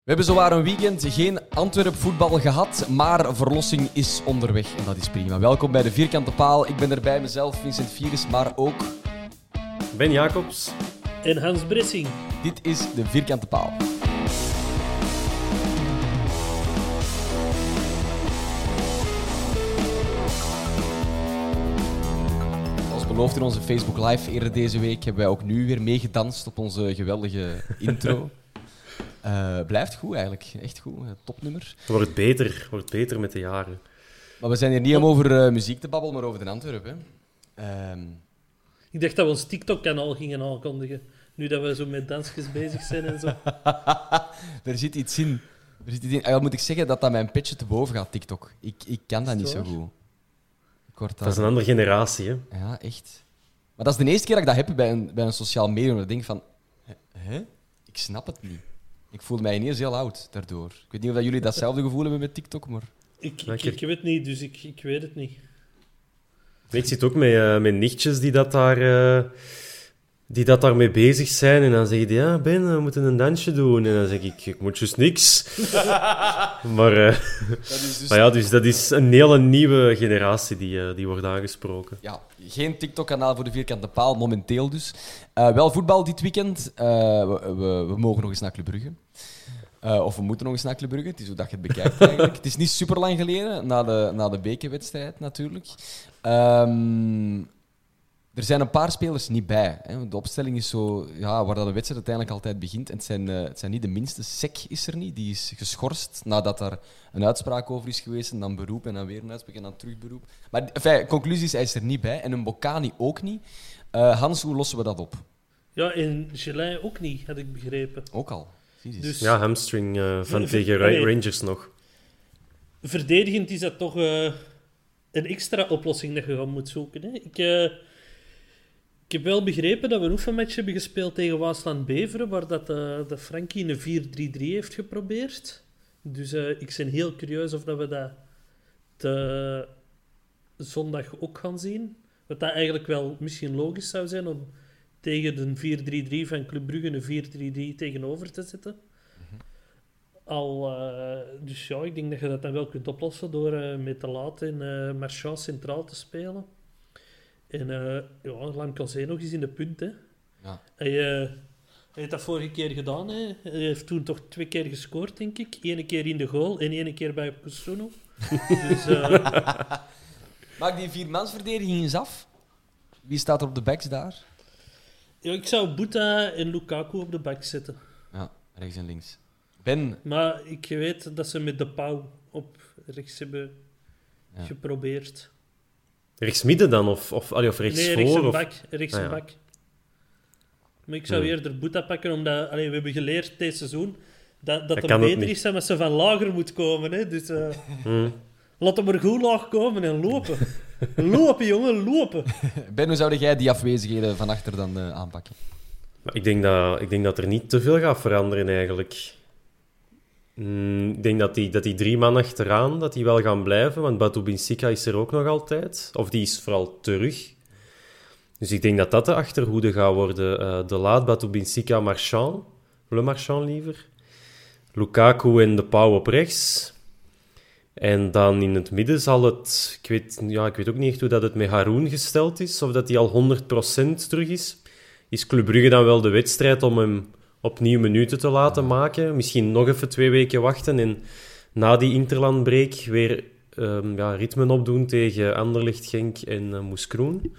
We hebben zowaar een weekend geen Antwerp voetbal gehad, maar verlossing is onderweg en dat is prima. Welkom bij de Vierkante Paal. Ik ben er bij mezelf, Vincent Virus, maar ook... Ben Jacobs. En Hans Bressing. Dit is de Vierkante Paal. Zoals beloofd in onze Facebook Live eerder deze week hebben wij ook nu weer meegedanst op onze geweldige intro. Eh, blijft goed eigenlijk, echt goed. Eh, Topnummer. Het wordt beter, wordt beter met de jaren. Maar we zijn hier niet om over eh, muziek te babbelen, maar over de Antwerpen. Ehm, Ik dacht dat we ons TikTok-kanaal gingen aankondigen. Nu dat we zo met dansjes bezig zijn en zo. er zit iets in. Er zit iets in. Ah, ja, moet ik zeggen dat dat mijn petje te boven gaat, TikTok. Ik, ik kan dat niet zo goed. Dat is een andere generatie, hè. Ja, echt. Maar dat is de eerste keer dat ik dat heb bij een, bij een sociaal medium. Dat ik denk van... Hè? Ik snap het niet. Ik voel mij ineens heel oud daardoor. Ik weet niet of jullie datzelfde gevoel hebben met TikTok, maar... Ik, ik, ik- ik weet het niet, dus ik, ik weet het niet. Ik zit ook met, eh, met nichtjes die dat, daar, eh, die dat daarmee bezig zijn. En dan zeggen die, ja, Ben, we moeten een dansje doen. En dan zeg ik, ik moet juist niks. maar, eh, maar ja, dus dat is een hele nieuwe generatie die, eh, die wordt aangesproken. Ja, geen TikTok-kanaal voor de vierkante paal, momenteel dus. Eh, wel voetbal dit weekend. Eh, we, we, we mogen nog eens naar Club Brugge. Eh, of we moeten nog eens naar Club Brugge. Het is hoe dat je het bekijkt eigenlijk. het is niet super lang geleden, na de, na de bekerwedstrijd natuurlijk. Ehm, er zijn een paar spelers niet bij. Hè. De opstelling is zo ja, waar dat de wedstrijd uiteindelijk altijd begint. En het zijn, eh, het zijn niet de minste. Sek is er niet. Die is geschorst nadat er een uitspraak over is geweest. En dan beroep en dan weer een uitspraak en dan terug beroep. Maar enfin, conclusie is, hij is er niet bij. En een Bocani ook niet. Eh, Hans, hoe lossen we dat op? Ja, en Gelei ook niet, had ik begrepen. Ook al. Dus Ja, hamstring eh, van Ja, tegen nee. Rangers nog. verdedigend is dat toch eh, een extra oplossing dat je gaan moet zoeken. Hè? Ik, eh, ik heb wel begrepen dat we een oefenmatch hebben gespeeld tegen Waasland Beveren, waar dat, eh dat Frankie een 4-3-3 heeft geprobeerd. Dus eh, ik ben heel curieus of dat we dat de zondag ook gaan zien. Wat dat eigenlijk wel misschien logisch zou zijn om tegen de 4-3-3 van Club Brugge een 4-3-3 tegenover te zetten. Al, eh, dus ja, ik denk dat je dat dan wel kunt oplossen door met te laat en eh Marchand centraal te spelen. En eh ja, Lamkelzee nog eens in de punt. Hè. Ja. Hij, eh, hij heeft dat vorige keer gedaan. Hè. Hij heeft toen toch twee keer gescoord, denk ik. Eén keer in de goal en één keer bij Kusuno. dus eh, Maak die viermansverdediging eens af. Wie staat er op de backs daar? ja, ik zou Boeta en Lukaku op de bak zetten. Ja, rechts en links. Ben, Maar ik weet dat ze met de pauw op rechts hebben Ja. geprobeerd. Rechtsmidden dan? Of, of, allee, of rechts nee, voor? rechts een of... bak. Rechts Ah, ja. Maar ik zou Hmm. eerder Boeta pakken, omdat allee, we hebben geleerd dit seizoen dat, dat Dat beter is dat ze van lager moet komen. Hè. Dus eh, Hmm. laat hem er goed laag komen en lopen. lopen, jongen, lopen. ben, hoe zou jij die afwezigheden van achter dan eh, aanpakken? Maar ik denk, dat, ik denk dat er niet te veel gaat veranderen eigenlijk. Mm, ik denk dat die, dat die drie man achteraan dat die wel gaan blijven, want Batu Binsika is er ook nog altijd. Of die is vooral terug. Dus ik denk dat dat de achterhoede gaat worden. Eh, de Laat, Batu Binsika, Marchand. Le Marchand liever. Lukaku en De Pauw op rechts. En dan in het midden zal het... Ik weet, ja, ik weet ook niet echt hoe dat het met Haroun gesteld is. Of dat hij al 100% terug is. Is Club Brugge dan wel de wedstrijd om hem opnieuw minuten te laten maken? Misschien nog even twee weken wachten en na die interlandbreek weer um, ja, ritmen opdoen tegen Anderlecht, Genk en uh, Moeskroen.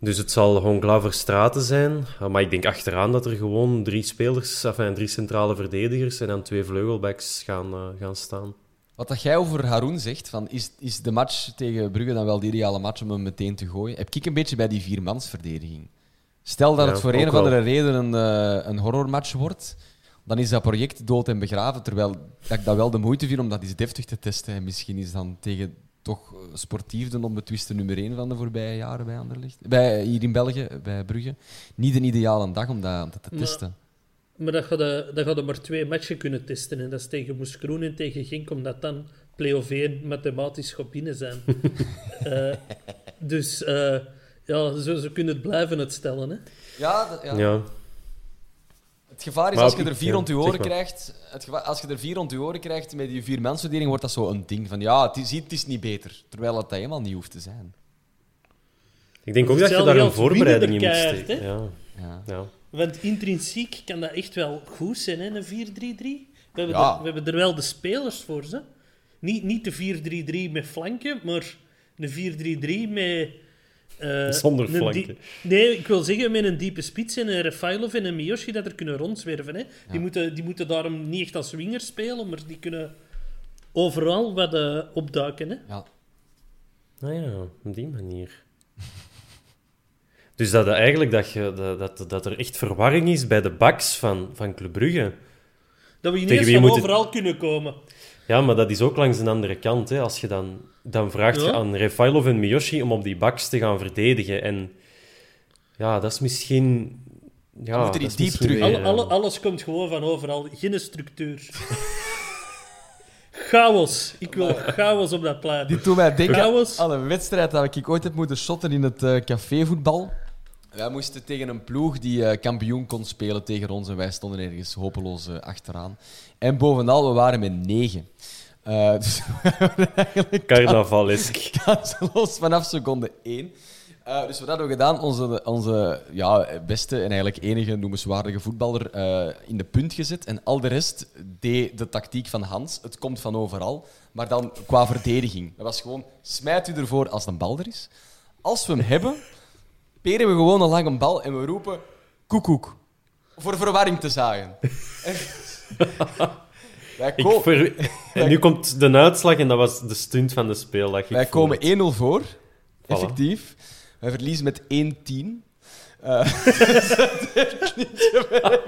Dus het zal Glaver Straten zijn. Uh, maar ik denk achteraan dat er gewoon drie spelers, enfin, drie centrale verdedigers en dan twee vleugelbacks gaan, uh, gaan staan. Wat dat jij over Haroun zegt, van is, is de match tegen Brugge dan wel de ideale match om hem meteen te gooien? Heb ik een beetje bij die viermansverdediging. Stel dat Ja, het voor een of andere wel. reden een, eh, een horrormatch wordt, dan is dat project dood en begraven. Terwijl dat ik dat wel de moeite vind om dat eens deftig te testen. En misschien is dan tegen toch eh, sportief de onbetwiste nummer 1 van de voorbije jaren bij Anderlecht. Bij, hier in België, bij Brugge. Niet een ideale dag om dat, te testen. Maar dat gaat je, dat gaat maar twee matchen kunnen testen. En dat is tegen Moeskroen en tegen Genk, omdat dan play-off 1 mathematisch gaat binnen zijn. Eh, dus eh, ja, zo, zo kunnen het blijven uitstellen. Hè. Ja, dat- ja. Ja. Het gevaar is Maar als je er vier ja, rond je oren krijgt. Het gevaar, als je er vier rond je oren krijgt met die vier mansverdeling, wordt dat zo een ding van ja, het is, het is niet beter. Terwijl het dat helemaal niet hoeft te zijn. Ik denk ook dat je daar een voorbereiding in moet steken. Ja. Ja. Ja. Want intrinsiek kan dat echt wel goed zijn, hè, een 4-3-3. We, hebben Ja. er- we hebben er wel de spelers voor. Ze. Niet, niet de 4-3-3 met flanken, maar de 4-3-3 met... eh, Zonder flanken. die- nee, ik wil zeggen met een diepe spits en een Refailov en een Miyoshi dat er kunnen rondzwerven. Hè. Die, moeten, die moeten daarom niet echt als winger spelen, maar die kunnen overal wat eh, opduiken. Hè. Ja. Ah ja, op die manier. Dus dat eigenlijk dat, je, dat, dat, dat er echt verwarring is bij de backs van, van Club Brugge. Dat we wie van het- overal kunnen komen. Ja, maar dat is ook langs een andere kant. Hè. Als je dan, dan vraagt je aan Refailov en Miyoshi om op die backs te gaan verdedigen. En ja, dat is misschien... Ja, moet er iets diep terug. weer, Alle, alle, alles komt gewoon van overal. Geen structuur. chaos. Ik wil chaos op dat plein. Dit doet mij denken Chaos. aan een wedstrijd dat ik ooit heb moeten shotten in het eh, cafévoetbal. Wij moesten tegen een ploeg die eh, kampioen kon spelen tegen ons en wij stonden ergens hopeloos eh, achteraan. En bovenal, we waren met negen. Eh, dus Carnavalesk. kansloos vanaf seconde één. Eh, dus wat hadden we gedaan? Onze, onze ja, beste en eigenlijk enige noemenswaardige voetballer eh, in de punt gezet. En al de rest deed de tactiek van Hans. Het komt van overal. Maar dan qua verdediging. Dat was gewoon, smijt u ervoor als de bal er is. Als we hem hebben, peren we gewoon een lange bal en we roepen koekoek. Voor verwarring te zagen. En- wij Ik ko- ver- En nu komt de uitslag en dat was de stunt van de speeldag. Wij komen het. 1-0 voor, effectief. Wij verliezen met 1-10. Eh, dus dat heeft niet gewerkt.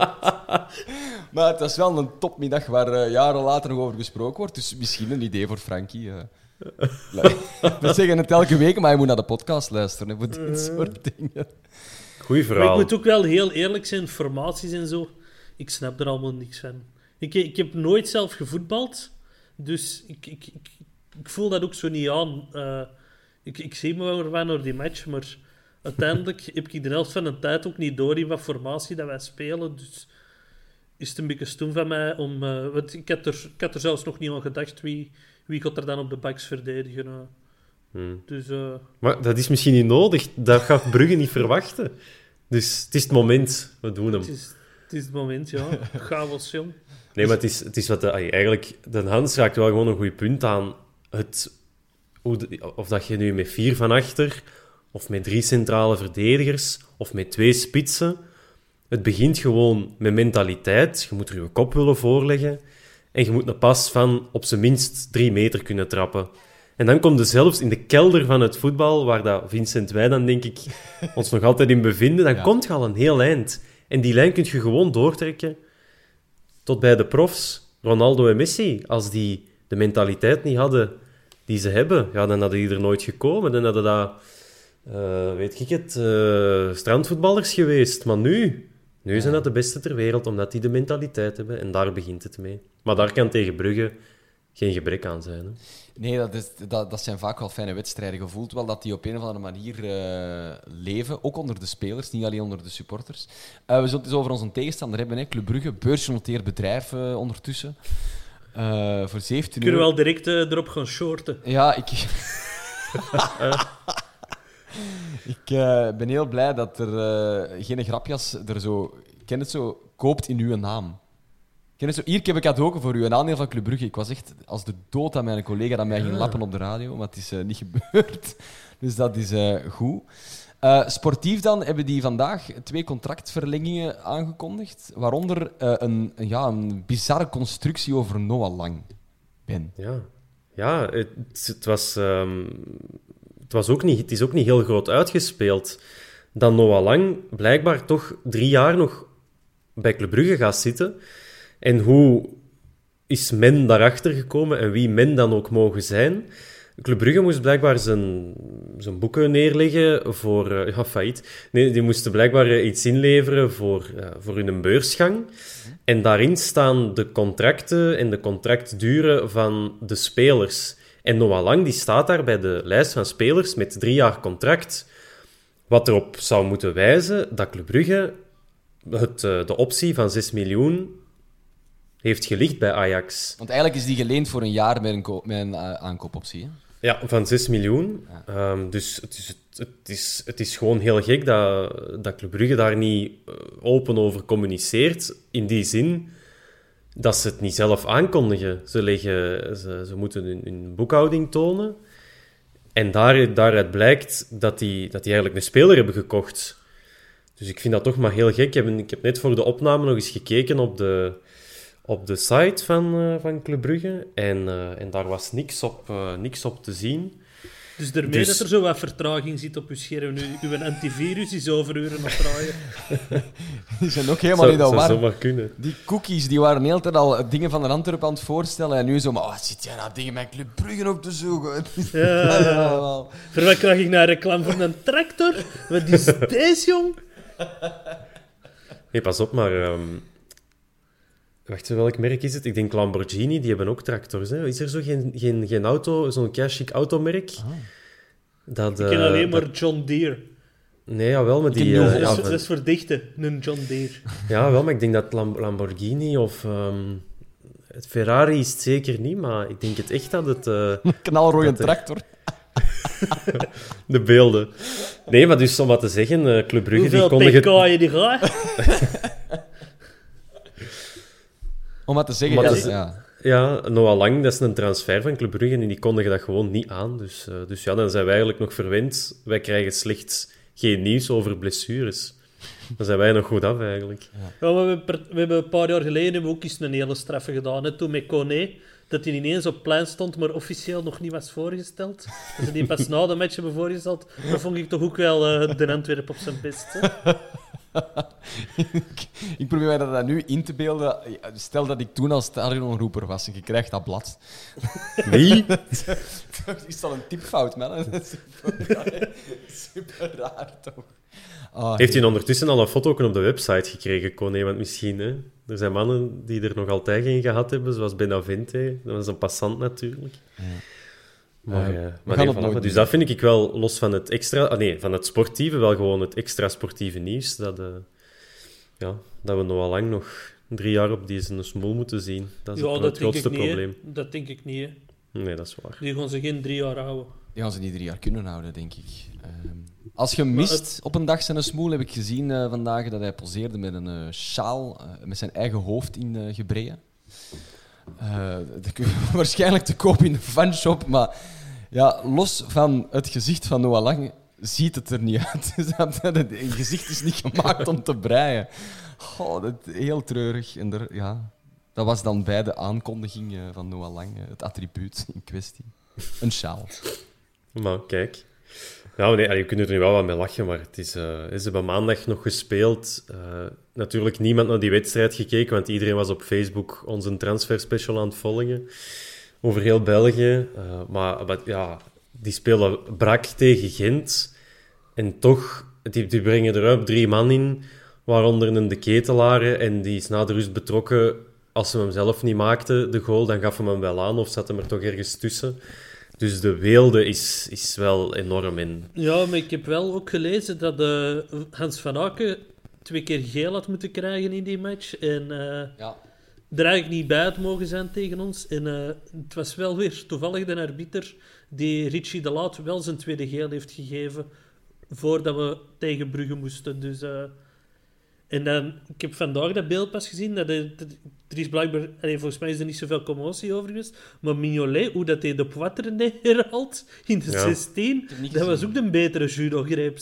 maar het was wel een topmiddag waar eh, jaren later nog over gesproken wordt. Dus misschien een idee voor Frankie. eh. We zeggen het elke week, maar je moet naar de podcast luisteren hè, voor dit soort dingen. Goeie Maar verhaal. ik moet ook wel heel eerlijk zijn, formaties en zo. Ik snap er allemaal niks van. Ik, ik heb nooit zelf gevoetbald, dus ik, ik, ik, ik voel dat ook zo niet aan. Eh, ik, ik zie me wel van door die match, maar uiteindelijk heb ik de helft van de tijd ook niet door in wat formatie dat wij spelen. Dus is het een beetje stoem van mij om... eh, want ik had, er, ik had er zelfs nog niet aan gedacht wie, wie gaat er dan op de backs verdedigen. eh. Hmm. Dus eh, Maar dat is misschien niet nodig. Dat gaat Brugge niet verwachten. Dus het is het moment. We doen hem. het, is, het is het moment, ja. Chaos, jong. Nee, maar het is, het is wat... De, ai, eigenlijk, de Hans raakt wel gewoon een goed punt aan. Het, hoe de- of dat je nu met vier van achter, of met drie centrale verdedigers, of met twee spitsen... Het begint gewoon met mentaliteit. Je moet er je kop willen voorleggen. En je moet een pas van op zijn minst drie meter kunnen trappen. En dan komt er zelfs in de kelder van het voetbal, waar dat Vincent wij dan denk ik ons nog altijd in bevinden, dan Ja. komt je al een heel eind. En die lijn kun je gewoon doortrekken tot bij de profs, Ronaldo en Messi. Als die de mentaliteit niet hadden die ze hebben, ja, dan hadden die er nooit gekomen. Dan hadden dat, eh, weet ik het, eh, strandvoetballers geweest. Maar nu, Nu zijn dat de beste ter wereld, omdat die de mentaliteit hebben. En daar begint het mee. Maar daar kan tegen Brugge geen gebrek aan zijn. Hè. Nee, dat, is, dat, dat zijn vaak wel fijne wedstrijden. Je voelt wel dat die op een of andere manier eh, leven, ook onder de spelers, niet alleen onder de supporters. Eh, we zullen het eens over onze tegenstander hebben, hè. Club Brugge, beursgenoteerd bedrijf eh, ondertussen. Voor 17 Kunnen we wel direct erop gaan shorten. Ja, ik... ik ben heel blij dat er geen grapjas er zo... Ik ken het zo, koopt in uw naam. Ik ken het zo, hier ik heb ik cadeau voor u, een aandeel van Club Brugge. Ik was echt als de dood aan mijn collega dat mij ging lappen op de radio, maar het is eh, niet gebeurd. Dus dat is eh, goed. Eh, sportief dan hebben die vandaag twee contractverlengingen aangekondigd, waaronder een, ja, een bizarre constructie over Noah Lang. Ben. Ja, ja het, het was, ehm, het, was ook niet, het is ook niet heel groot uitgespeeld dat Noah Lang blijkbaar toch drie jaar nog bij Club Brugge gaat zitten. En hoe is men daarachter gekomen en wie men dan ook mogen zijn? Club Brugge moest blijkbaar zijn, boeken neerleggen voor... eh, ja, failliet. Nee, die moesten blijkbaar eh, iets inleveren voor, eh, voor hun beursgang. En daarin staan de contracten en de contractduren van de spelers. En Noah Lang die staat daar bij de lijst van spelers met drie jaar contract. Wat erop zou moeten wijzen dat Club Brugge het, de optie van 6 miljoen heeft gelicht bij Ajax. Want eigenlijk is die geleend voor een jaar met een, met een eh, aankoopoptie. Hè? Ja, van 6 miljoen. Ehm, dus het is, het, is, het is gewoon heel gek dat, dat Club Brugge daar niet eh, open over communiceert. In die zin dat ze het niet zelf aankondigen. Ze, leggen, ze, ze moeten hun, hun boekhouding tonen. En daar, daaruit blijkt dat die, dat die eigenlijk een speler hebben gekocht. Dus ik vind dat toch maar heel gek. Ik heb, ik heb net voor de opname nog eens gekeken op de, op de site van, eh, van Club Brugge. En, eh, en daar was niks op, eh, niks op te zien. Dus daarmee Dus- dat er zo wat vertraging zit op uw scherm. Nu, uw antivirus is overuren aan het draaien. Die zijn ook helemaal Zou, niet al zou warm. zomaar kunnen. Die cookies die waren de hele tijd al dingen van de Antwerp aan het voorstellen. En nu zo, maar oh, zit jij nou dingen met Club Brugge op te zoeken? Ja, ja. Voor wat krijg ik nou reclame van een tractor? Wat is deze, jong? Nee, pas op, maar... ehm, Wacht, welk merk is het? Ik denk Lamborghini, die hebben ook tractors. Hè? Is er zo geen, geen, geen auto, zo'n chic automerk? Dat, Ik ken eh, alleen dat- maar John Deere. Nee, jawel, maar die... eh, Dat ja, dat is voor dichten, een John Deere. ja, wel, maar ik denk dat Lam- Lamborghini of... ehm, het Ferrari is het zeker niet, maar ik denk het echt dat het... eh, Knalrooie Dat er- tractor. de beelden... Nee, maar dus om wat te zeggen, eh Club Brugge die Hoeveel kondigen... pk je die gaat? Om wat te zeggen, Maar ja, dat is- ja. Ja, Noah Lang, dat is een transfer van Club Brugge en die kondigen dat gewoon niet aan. Dus, eh, dus ja, dan zijn wij eigenlijk nog verwend. Wij krijgen slechts geen nieuws over blessures. Dan zijn wij nog goed af, eigenlijk. Ja, we, hebben per- we hebben een paar jaar geleden hebben we ook eens een hele straffe gedaan. Hè? Toen met Kone, dat hij ineens op plein stond, maar officieel nog niet was voorgesteld. Dat ze die pas na de match hebben voorgesteld. Dat vond ik toch ook wel eh, de Antwerp op zijn best. Hè? Ik probeer mij dat nu in te beelden. Stel dat ik toen als stadionroeper was en je krijgt dat blad. Nee? is dat een typfout, man? Dat is super, super raar, toch? Ah, Heeft hij ondertussen al een foto ook op de website gekregen, Kone? Want misschien, hè? Er zijn mannen die er nog altijd geen gehad hebben, zoals Benavente. Dat was een passant natuurlijk. Maar, Eh, maar nee, Dus dat vind ik wel, los van het extra... Ah, nee, van het sportieve, wel gewoon het extra sportieve nieuws. Dat, eh, ja, dat we nog al lang nog drie jaar op zijn smoel moeten zien. Dat is Ja, het, dat het denk grootste niet. probleem. Dat denk ik niet. Nee, dat is waar. Die gaan ze geen drie jaar houden. Die gaan ze niet drie jaar kunnen houden, denk ik. Ehm, als je mist op een dag zijn smoel, heb ik gezien eh, vandaag dat hij poseerde met een sjaal met zijn eigen hoofd in eh gebreien. Eh, waarschijnlijk te koop in de fanshop, maar ja, los van het gezicht van Noah Lang ziet het er niet uit. Het gezicht is niet gemaakt om te breien. Oh, dat heel treurig. En er, ja, dat was dan bij de aankondiging eh, van Noah Lang, eh, het attribuut in kwestie. Een sjaal. Maar kijk. Nou, nee, je kunt er nu wel wat mee lachen, maar het is, eh, ze hebben maandag nog gespeeld. Eh, natuurlijk niemand naar die wedstrijd gekeken, want iedereen was op Facebook onze transferspecial aan het volgen. Over heel België. Eh, maar ja, die spelen brak tegen Gent. En toch, die, die brengen er ook drie man in Waaronder een de ketelaren. En die is na de rust betrokken. Als ze hem zelf niet maakte, de goal, dan gaf hem hem wel aan. Of zat hem er toch ergens tussen. Dus de weelde is, is wel enorm in. Ja, maar ik heb wel ook gelezen dat eh, Hans van Aken twee keer geel had moeten krijgen in die match. En eh, Ja. er eigenlijk niet bij had mogen zijn tegen ons. En eh, het was wel weer toevallig de arbiter die Richie de Laat wel zijn tweede geel heeft gegeven voordat we tegen Brugge moesten. Dus, eh, en dan, ik heb vandaag dat beeld pas gezien. Dat er, er is blijkbaar, allee, volgens mij is er niet zoveel commotie over geweest. Maar Mignolet, hoe dat hij de Poitre neerhaalt in de Ja. 16, heb niet dat was ook de betere judo-greep.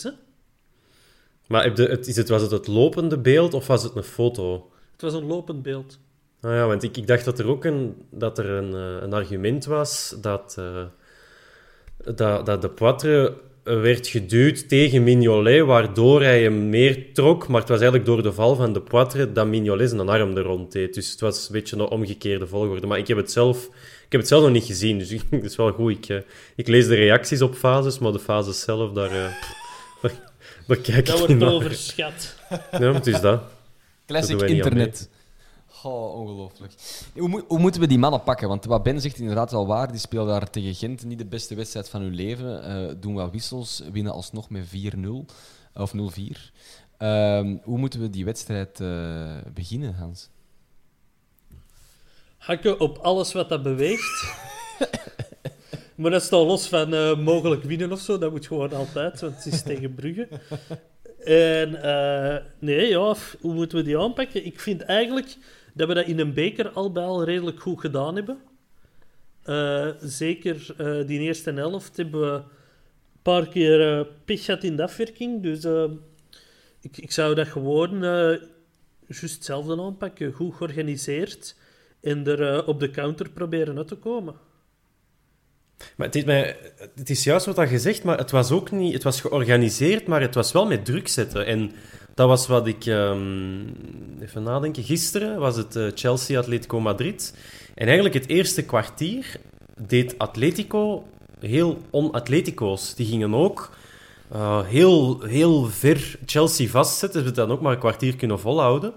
Maar heb de, het, is het, was het het lopende beeld of was het een foto? Het was een lopend beeld. Nou ja, want ik, ik dacht dat er ook een, dat er een, eh, een argument was dat, eh, dat, dat de Poitre werd geduwd tegen Mignolet, waardoor hij hem meer trok. Maar het was eigenlijk door de val van de Poitre dat Mignolet zijn arm er rond deed. Dus het was een beetje een omgekeerde volgorde. Maar ik heb het zelf, ik heb het zelf nog niet gezien, dus het is wel goed. Ik, eh, ik lees de reacties op fases, maar de fases zelf, daar, eh, daar, daar kijk Dat ik wordt niet naar. overschat. Ja, het is dat. Classic internet. Oh, ongelooflijk. Hoe, moet- hoe moeten we die mannen pakken? Want wat Ben zegt inderdaad wel waar. Die speelden daar tegen Gent niet de beste wedstrijd van hun leven. Eh, doen wat wissels, winnen alsnog met 4-0 of 0-4. Ehm, hoe moeten we die wedstrijd eh, beginnen, Hans? Hakken op alles wat dat beweegt. maar dat staat los van eh, mogelijk winnen of zo. Dat moet gewoon altijd, want het is tegen Brugge. En eh, nee, ja, hoe moeten we die aanpakken? Ik vind eigenlijk dat we dat in een beker al bij al redelijk goed gedaan hebben. Eh, zeker eh, die eerste helft hebben we een paar keer eh pech gehad in de afwerking. Dus ik, ik zou dat gewoon juist hetzelfde aanpakken. Goed georganiseerd. En er op de counter proberen uit te komen. Maar het is, mij, het is juist wat je zegt, maar het was ook niet... Het was georganiseerd, maar het was wel met druk zetten. En dat was wat ik... ehm, even nadenken. Gisteren was het eh, Chelsea-Atletico Madrid. En eigenlijk het eerste kwartier deed Atletico heel on-Atletico's. Die gingen ook eh, heel, heel ver Chelsea vastzetten. Ze hebben dan ook maar een kwartier kunnen volhouden.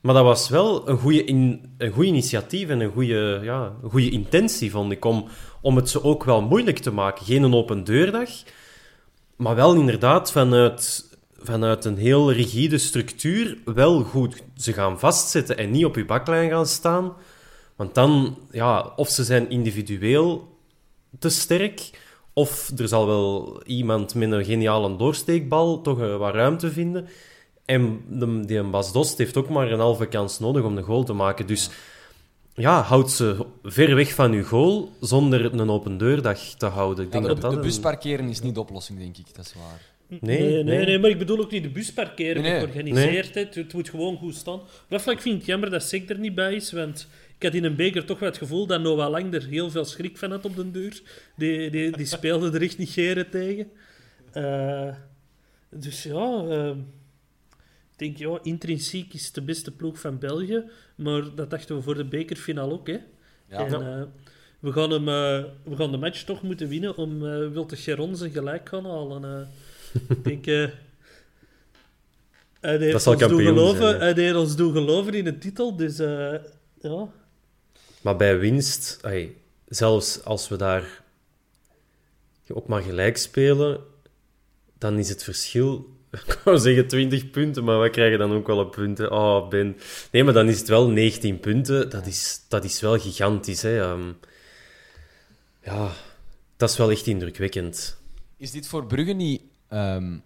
Maar dat was wel een goede een goede initiatief en een goede, ja, goede intentie, vond ik, om, om het ze ook wel moeilijk te maken. Geen een open deurdag, maar wel inderdaad vanuit, vanuit een heel rigide structuur wel goed ze gaan vastzetten en niet op je baklijn gaan staan. Want dan, ja, of ze zijn individueel te sterk, of er zal wel iemand met een geniale doorsteekbal toch eh, wat ruimte vinden. En de, die Bas Dost heeft ook maar een halve kans nodig om de goal te maken. Dus ja, houd ze ver weg van uw goal zonder een open deurdag te houden. Ik Ja, denk de, dat dat de bus parkeren is niet de oplossing, denk ik. Dat is waar. Nee, nee, nee, nee. maar ik bedoel ook niet de bus parkeren, Nee, nee. georganiseerd. Het, het moet gewoon goed staan. Dat vlak vind ik het jammer dat Sek er niet bij is, want ik had in een beker toch wel het gevoel dat Noah Lang er heel veel schrik van had op den duur. Die, die, die speelde er echt niet geren tegen. Eh, dus ja, ehm, ik denk, ja, intrinsiek is het de beste ploeg van België, maar dat dachten we voor de bekerfinale ook, hè. Ja. En, eh, we, gaan hem, eh, we gaan de match toch moeten winnen om eh Wilte Geron zijn gelijk gaan halen. Ik denk... eh hij deed Dat zal ons doen geloven, zijn. Hij deed ons doen geloven in de titel, dus eh, ja... Maar bij winst, zelfs als we daar ook maar gelijk spelen, dan is het verschil, ik wou zeggen 20 punten, maar we krijgen dan ook wel een punten. Oh, Ben. Nee, maar dan is het wel 19 punten. Dat is, dat is wel gigantisch. Hè. Ehm, ja, dat is wel echt indrukwekkend. Is dit voor Brugge niet ehm,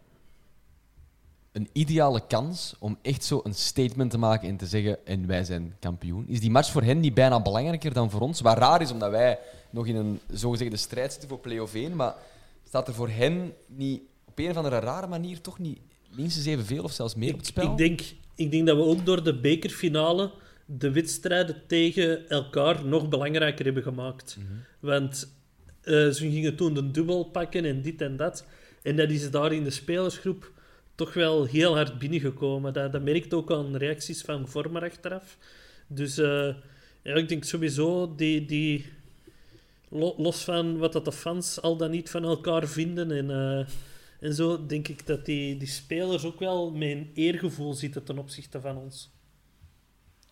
een ideale kans om echt zo een statement te maken en te zeggen: en wij zijn kampioen? Is die match voor hen niet bijna belangrijker dan voor ons? Wat raar is, omdat wij nog in een zogezegde strijd zitten voor play-off 1, maar staat er voor hen niet op een of andere rare manier toch niet minstens evenveel of zelfs meer op het spel? Ik denk, ik denk dat we ook door de bekerfinale de wedstrijden tegen elkaar nog belangrijker hebben gemaakt. Want eh, ze gingen toen de dubbel pakken en dit en dat. En dat is daar in de spelersgroep toch wel heel hard binnengekomen. Dat, dat merkt ook aan reacties van Vormer achteraf. Dus eh, ja, ik denk sowieso die... die lo- los van wat dat de fans al dan niet van elkaar vinden en... eh, en zo, denk ik dat die, die spelers ook wel met een eergevoel zitten ten opzichte van ons.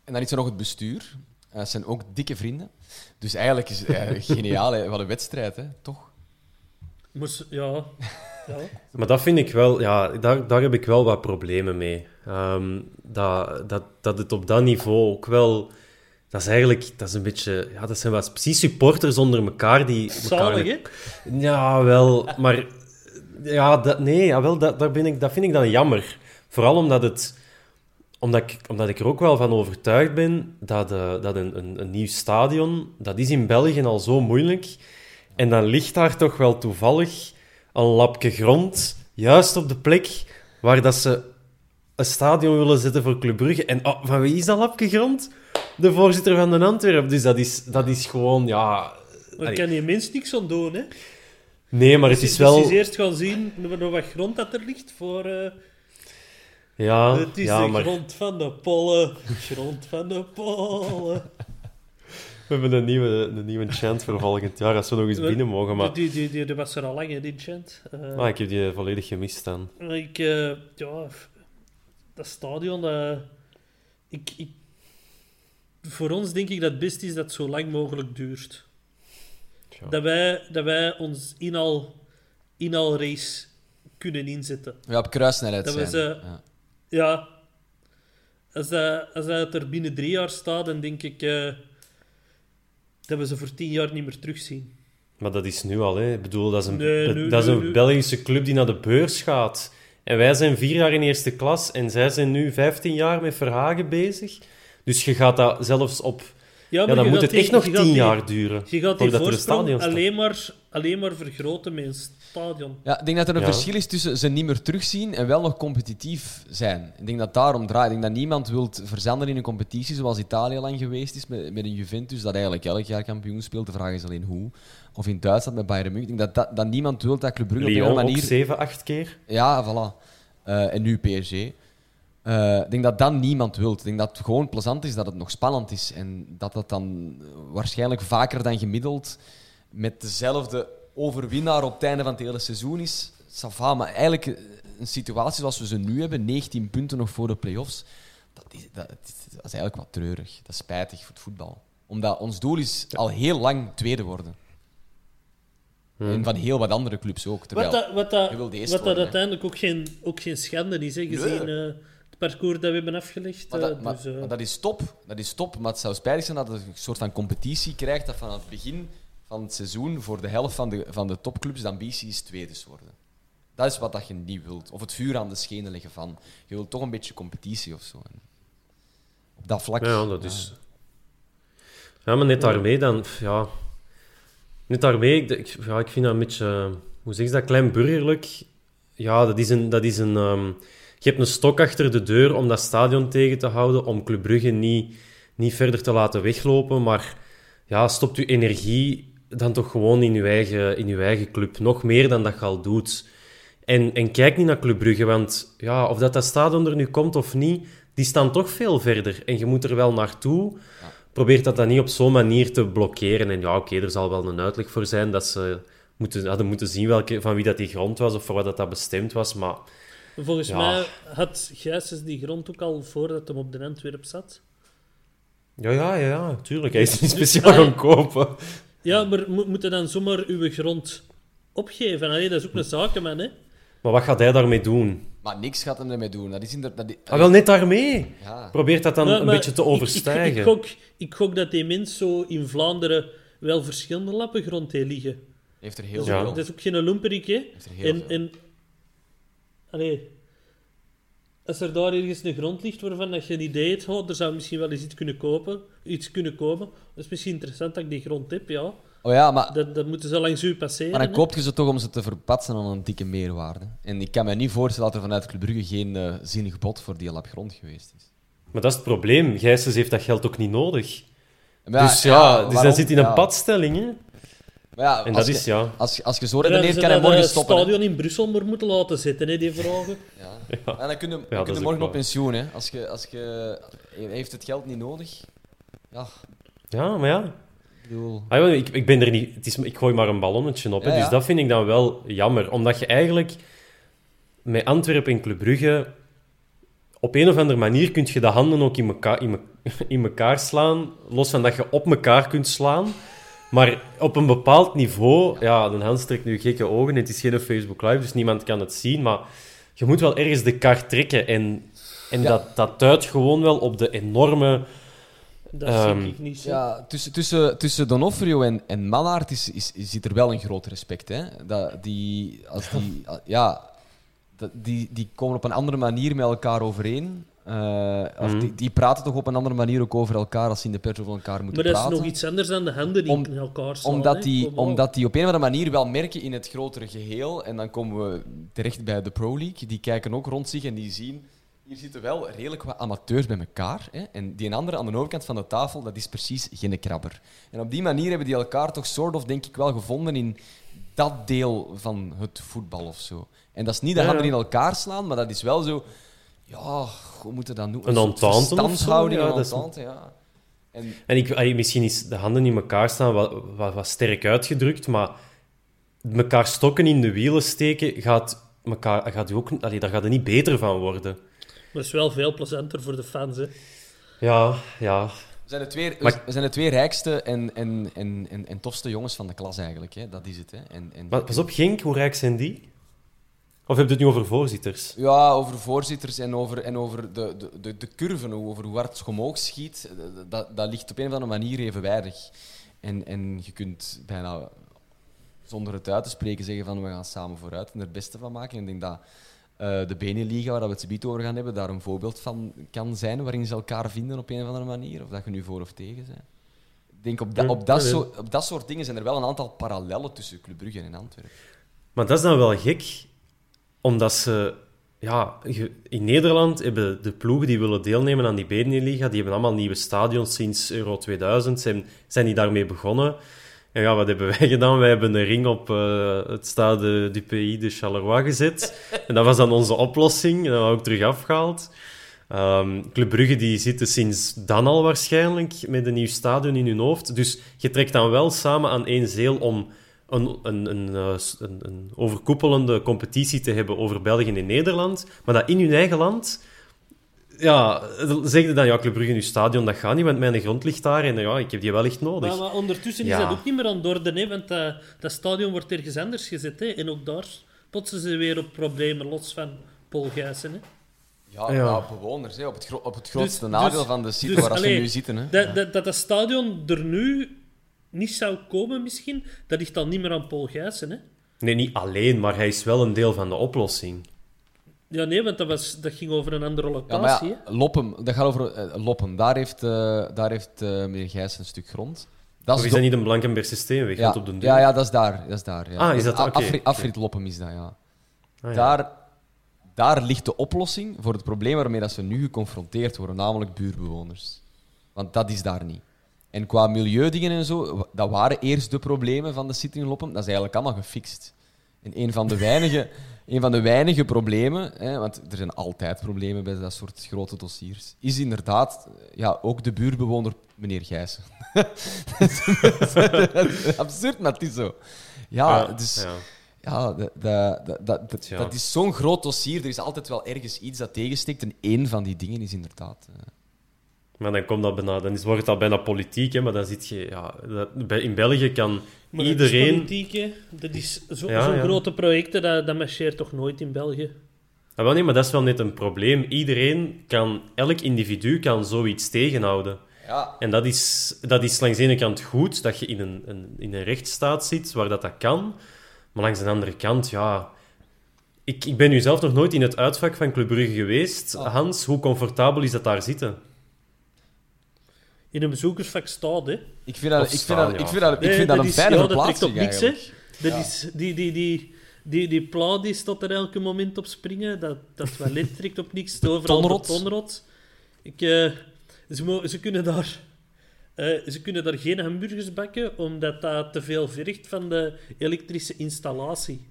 En dan is er nog het bestuur. Eh, Dat zijn ook dikke vrienden. Dus eigenlijk is het eh, geniaal. hè. Wat een wedstrijd, hè? toch? Moest, ja, ja. Maar dat vind ik wel, ja, daar, daar heb ik wel wat problemen mee. Ehm, dat, dat, dat het op dat niveau ook wel. Dat is eigenlijk, dat is een beetje, ja, dat zijn wel precies supporters onder elkaar die. Zalig, elkaar, Ja, wel, maar. Ja, dat, nee, jawel, dat, daar ben ik, dat vind ik dan jammer. Vooral omdat het. Omdat ik, omdat ik er ook wel van overtuigd ben dat, eh, dat een, een, een nieuw stadion, dat is in België al zo moeilijk. En dan ligt daar toch wel toevallig een lapje grond, juist op de plek waar dat ze een stadion willen zetten voor Club Brugge. En oh, van wie is dat lapje grond? De voorzitter van de Antwerpen. Dus dat is, dat is gewoon, ja... Daar kan je minst niks aan doen, hè? Nee, maar het Dus is dus wel... is eerst gaan zien wat grond dat er ligt voor... eh, Ja, het is ja de maar grond van de pollen. Grond van de pollen. We hebben een nieuwe, een nieuwe chant voor volgend jaar, als we nog eens binnen mogen. Maar Die, die, die, die was er al lang, hè, die chant. Eh, ah, ik heb die volledig gemist dan. Ik, eh, ja, dat stadion, eh, ik, ik, voor ons denk ik dat het best is dat het zo lang mogelijk duurt. Ja. Dat, wij, dat wij ons inal, inalrace kunnen inzetten. Ja, op kruissnelheid Dat we zijn. ze- Ja. Ja, als dat, als dat er binnen drie jaar staat, dan denk ik eh, dat we ze voor tien jaar niet meer terugzien. Maar dat is nu al, hè. Ik bedoel, dat is een, Nee, nu- dat is een nu- Belgische club die naar de beurs gaat. En wij zijn vier jaar in eerste klas en zij zijn nu vijftien jaar met Verhagen bezig. Dus je gaat dat zelfs op... Ja, maar dan moet het echt die- nog tien die- jaar duren. Je gaat die er voorsprong alleen maar, alleen maar vergroten met een stadion. Ja, ik denk dat er een Ja. verschil is tussen ze niet meer terugzien en wel nog competitief zijn. Ik denk dat daarom draait. Ik denk dat niemand wil verzanden in een competitie zoals Italië lang geweest is met, met een Juventus dat eigenlijk elk jaar kampioen speelt. De vraag is alleen hoe. Of in Duitsland met Bayern München. Ik denk dat, dat, dat niemand wil dat Club Brugge op Lyon een ook manier... zeven, acht keer. Ja, voilà. Eh, en nu PSG. Eh, ik denk dat dat niemand wil. Ik denk dat het gewoon plezant is dat het nog spannend is. En dat dat dan eh, waarschijnlijk vaker dan gemiddeld met dezelfde overwinnaar op het einde van het hele seizoen is. Ça va, maar eigenlijk eh, een situatie zoals we ze nu hebben, 19 punten nog voor de play-offs, dat is, dat, is- dat is eigenlijk wat treurig. Dat is spijtig voor het voetbal. Omdat ons doel is al heel lang tweede worden. En van heel wat andere clubs ook. Terwijl, Wat dat, wat dat, wat dat uiteindelijk ook geen, ook geen schande is, hè, gezien eh, parcours dat we hebben afgelegd. Maar eh, dat, maar, dus, eh, maar dat is top. Dat is top. Maar het zou spijtig zijn dat je een soort van competitie krijgt dat van het begin van het seizoen voor de helft van de, van de topclubs de ambitie is tweede worden. Dat is wat dat je niet wilt. Of het vuur aan de schenen leggen van. Je wilt toch een beetje competitie of zo. En op dat vlak. Ja, dat is... Ja, maar net daarmee dan... Ja, net daarmee... Ik, ik- ja, ik vind dat een beetje... eh, Hoe zeg je dat? Klein burgerlijk. Ja, dat is een... Dat is een ehm, je hebt een stok achter de deur om dat stadion tegen te houden, om Club Brugge niet, niet verder te laten weglopen. Maar ja, stopt je energie dan toch gewoon in je eigen, in je eigen club. Nog meer dan dat je al doet. En, en kijk niet naar Club Brugge, want ja, of dat, dat stadion er nu komt of niet, die staan toch veel verder. En je moet er wel naartoe. Probeer dat dan niet op zo'n manier te blokkeren. En ja, oké, er zal wel een uitleg voor zijn dat ze moeten, hadden moeten zien welke, van wie dat die grond was of voor wat dat, dat bestemd was. Maar volgens ja. mij had Gijsens die grond ook al voordat hij op de Antwerp zat. ja, ja, ja, ja tuurlijk. Hij is niet Dus- speciaal gaan kopen. Ja, maar mo- moet je dan zomaar uw grond opgeven? Allee, dat is ook een zakenman, hè? Maar wat gaat hij daarmee doen? Maar niks gaat hem ermee doen. Dat is inderdaad. Dat, Ah, wel net daarmee. Ja. Probeer dat dan Maar- een maar beetje te ik- ik- overstijgen. Ik, gok, ik gok dat die mens zo in Vlaanderen wel verschillende lappen grond heeft liggen. Heeft er heel Ja. veel. Dat is ook geen lumperik, hè? Heeft er heel En, veel. en allee, als er daar ergens een grond ligt waarvan dat je een idee hebt, oh, er zou misschien wel eens iets kunnen kopen, iets kunnen komen. Dat is misschien interessant dat ik die grond heb, ja. Oh ja, maar Dat, dat moeten ze langs u passeren. Maar dan hè. koopt je ze toch om ze te verpatsen aan een dikke meerwaarde. En ik kan me niet voorstellen dat er vanuit Club Brugge geen eh, zinnig bod voor die lap grond geweest is. Maar dat is het probleem. Gijsens heeft dat geld ook niet nodig. Maar dus ja, dus hij zit in een Ja. padstelling. Hè? Maar ja, En als dat je- is, ja... Als, je- als je zo redeneert, kan hij morgen eh, stoppen. hè. stadion in Brussel maar moeten laten zitten, hè, die vragen. Ja. En dan kun je, dan kun je morgen op pensioen. Hè. Als je, als je, heeft het geld niet nodig. Ja, Ja, maar ja. ik bedoel... Ah, ik, ik ben er niet... Het is, ik gooi maar een ballonnetje op. hè. Ja, ja. Dus dat vind ik dan wel jammer. Omdat je eigenlijk... met Antwerpen en Club Brugge, op een of andere manier kun je de handen ook in elkaar, in, me- in elkaar slaan. Los van dat je op elkaar kunt slaan. Maar op een bepaald niveau, ja, de Hans trekt nu gekke ogen. Het is geen Facebook Live, dus niemand kan het zien. Maar je moet wel ergens de kar trekken. En, en Ja. dat, dat duidt gewoon wel op de enorme... Dat Ehm, zie ik niet. zo. Ja, tussen, tussen, tussen Donofrio en, en Mannaert is, is, is- zit er wel een groot respect. Hè? Dat die, als die, ja, dat, die, die komen op een andere manier met elkaar overeen. Eh, of Mhm. die, die praten toch op een andere manier ook over elkaar als ze in de petro van elkaar moeten Maar dat is praten. nog iets anders dan de handen die Om- in elkaar slaan. omdat, die, omdat die op een of andere manier wel merken in het grotere geheel. En dan komen we terecht bij de Pro League. Die kijken ook rond zich en die zien... Hier zitten wel redelijk wat amateurs bij elkaar. Hè? En die een andere aan de overkant van de tafel, dat is precies geen krabber. En op die manier hebben die elkaar toch soort of, denk ik, wel gevonden in dat deel van het voetbal of zo. En dat is niet de handen in elkaar slaan, maar dat is wel zo... Ja, hoe moet je dat doen? Een entente of zo, verstandshouding, ja, een dat is- entente, ja. En En ik, misschien is de handen in elkaar staan wat, wat, wat sterk uitgedrukt, maar elkaar stokken in de wielen steken gaat, elkaar, gaat u ook, allee, daar gaat er niet beter van worden. Maar het is wel veel plezanter voor de fans. Hè. Ja, ja. We zijn de twee, Maar- we zijn de twee rijkste en, en, en, en, en tofste jongens van de klas eigenlijk. Hè. Dat is het. Hè. En, en, Maar pas op, Genk, hoe rijk zijn die? Of heb je het nu over voorzitters? Ja, over voorzitters en over, en over de, de, de, de curven, over hoe hard het omhoog schiet, eh, dat, dat ligt op een of andere manier evenwijdig. En, en je kunt bijna zonder het uit te spreken zeggen van we gaan samen vooruit en er het beste van maken. En ik denk dat eh, de Beneliga, waar we het zo over gaan hebben, daar een voorbeeld van kan zijn waarin ze elkaar vinden op een of andere manier. Of dat je nu voor of tegen bent. Ik denk op, dat Ja, op, dat soort, op dat soort dingen zijn er wel een aantal parallellen tussen Club Brugge en Antwerpen. Maar dat is dan wel gek, omdat ze... Ja, in Nederland hebben de ploegen die willen deelnemen aan die Beneliga, die hebben allemaal nieuwe stadions sinds Euro 2000, zijn, zijn die daarmee begonnen. En ja, wat hebben wij gedaan? Wij hebben een ring op eh, het stade du Pays de Charleroi gezet. En dat was dan onze oplossing. En dat hebben we ook terug afgehaald. Ehm Club Brugge die zitten sinds dan al waarschijnlijk met een nieuw stadion in hun hoofd. Dus je trekt dan wel samen aan één zeel om een, een, een, eh, een, een overkoepelende competitie te hebben over België en Nederland. Maar dat in hun eigen land... Ja, zeg je dan, ja, Club Brugge in uw stadion, dat gaat niet, want mijn grond ligt daar en ja, ik heb die wel echt nodig. Maar, maar ondertussen is dat ook niet meer aan de orde, hè, want dat, dat stadion wordt ergens anders gezet. Hè, en ook daar potsen ze weer op problemen, los van Paul Gijssen. Hè. Ja, Ja. ja, bewoners, hè, op, het op het grootste Dus- nadeel dus- van de site dus, waar ze nu zitten. Hè. Dat, dat, dat dat stadion er nu niet zou komen, misschien, dat ligt dan niet meer aan Paul Gijssen. Hè. Nee, niet alleen, maar hij is wel een deel van de oplossing. Ja, nee, want dat, was, dat ging over een andere Ja, locatie. maar ja, Loppem, dat gaat over eh, Loppem. Daar heeft, eh, daar heeft eh, meneer Gijs een stuk grond. Dat Of is dat niet een Blankenbergse steenweg? ja, op de duur- ja, ja, dat is daar. Dat is daar ja. Ah, is dat- Afri- oké. Afrit Loppem is dat, ja. Ah, ja. Daar, daar ligt de oplossing voor het probleem waarmee dat ze nu geconfronteerd worden, namelijk buurbewoners. Want dat is daar niet. En qua milieudingen en zo, dat waren eerst de problemen van de City in Loppem. Dat is eigenlijk allemaal gefixt. En een van de weinige, een van de weinige problemen, hè, want er zijn altijd problemen bij dat soort grote dossiers, is inderdaad eh, ja, ook de buurbewoner, meneer Gijssen. Absurd, maar het is zo. Ja, dus... ja. Ja, dat, dat, dat, dat, is zo'n groot dossier. Er is altijd wel ergens iets dat tegensteekt. En één van die dingen is inderdaad... Maar dan, komt dat bijna, dan is, wordt dat bijna politiek, hè, maar dan zit je... Ja, dat, bij, in België kan Maar dat is iedereen... politiek, hè. Dat is zo- Ja, zo'n ja. grote projecten, dat, dat marcheert toch nooit in België? Ah, wel nee, maar dat is wel net een probleem. Iedereen kan... Elk individu kan zoiets tegenhouden. ja, En dat is, dat is langs de ene kant goed, dat je in een, een, in een rechtsstaat zit waar dat, dat kan. Maar langs de andere kant, ja... Ik, ik ben nu zelf nog nooit in het uitvak van Club Brugge geweest. Ah. Hans, hoe comfortabel is dat daar zitten? In een bezoekersvak staat, hè. ik vind dat, ik vind staan, dat, ik vind dat, ik vind dat een fijne ja, dat trekt op verplaatsing niks, hè. eigenlijk. Dat Ja. is, die, die, die, die, die pla die staat er elke moment op springen. Dat, dat toilet trekt op niks. Het Overal betonrot. Ik, eh, ze, mo- ze, kunnen daar, eh, ze kunnen daar geen hamburgers bakken, omdat dat te veel vergt van de elektrische installatie.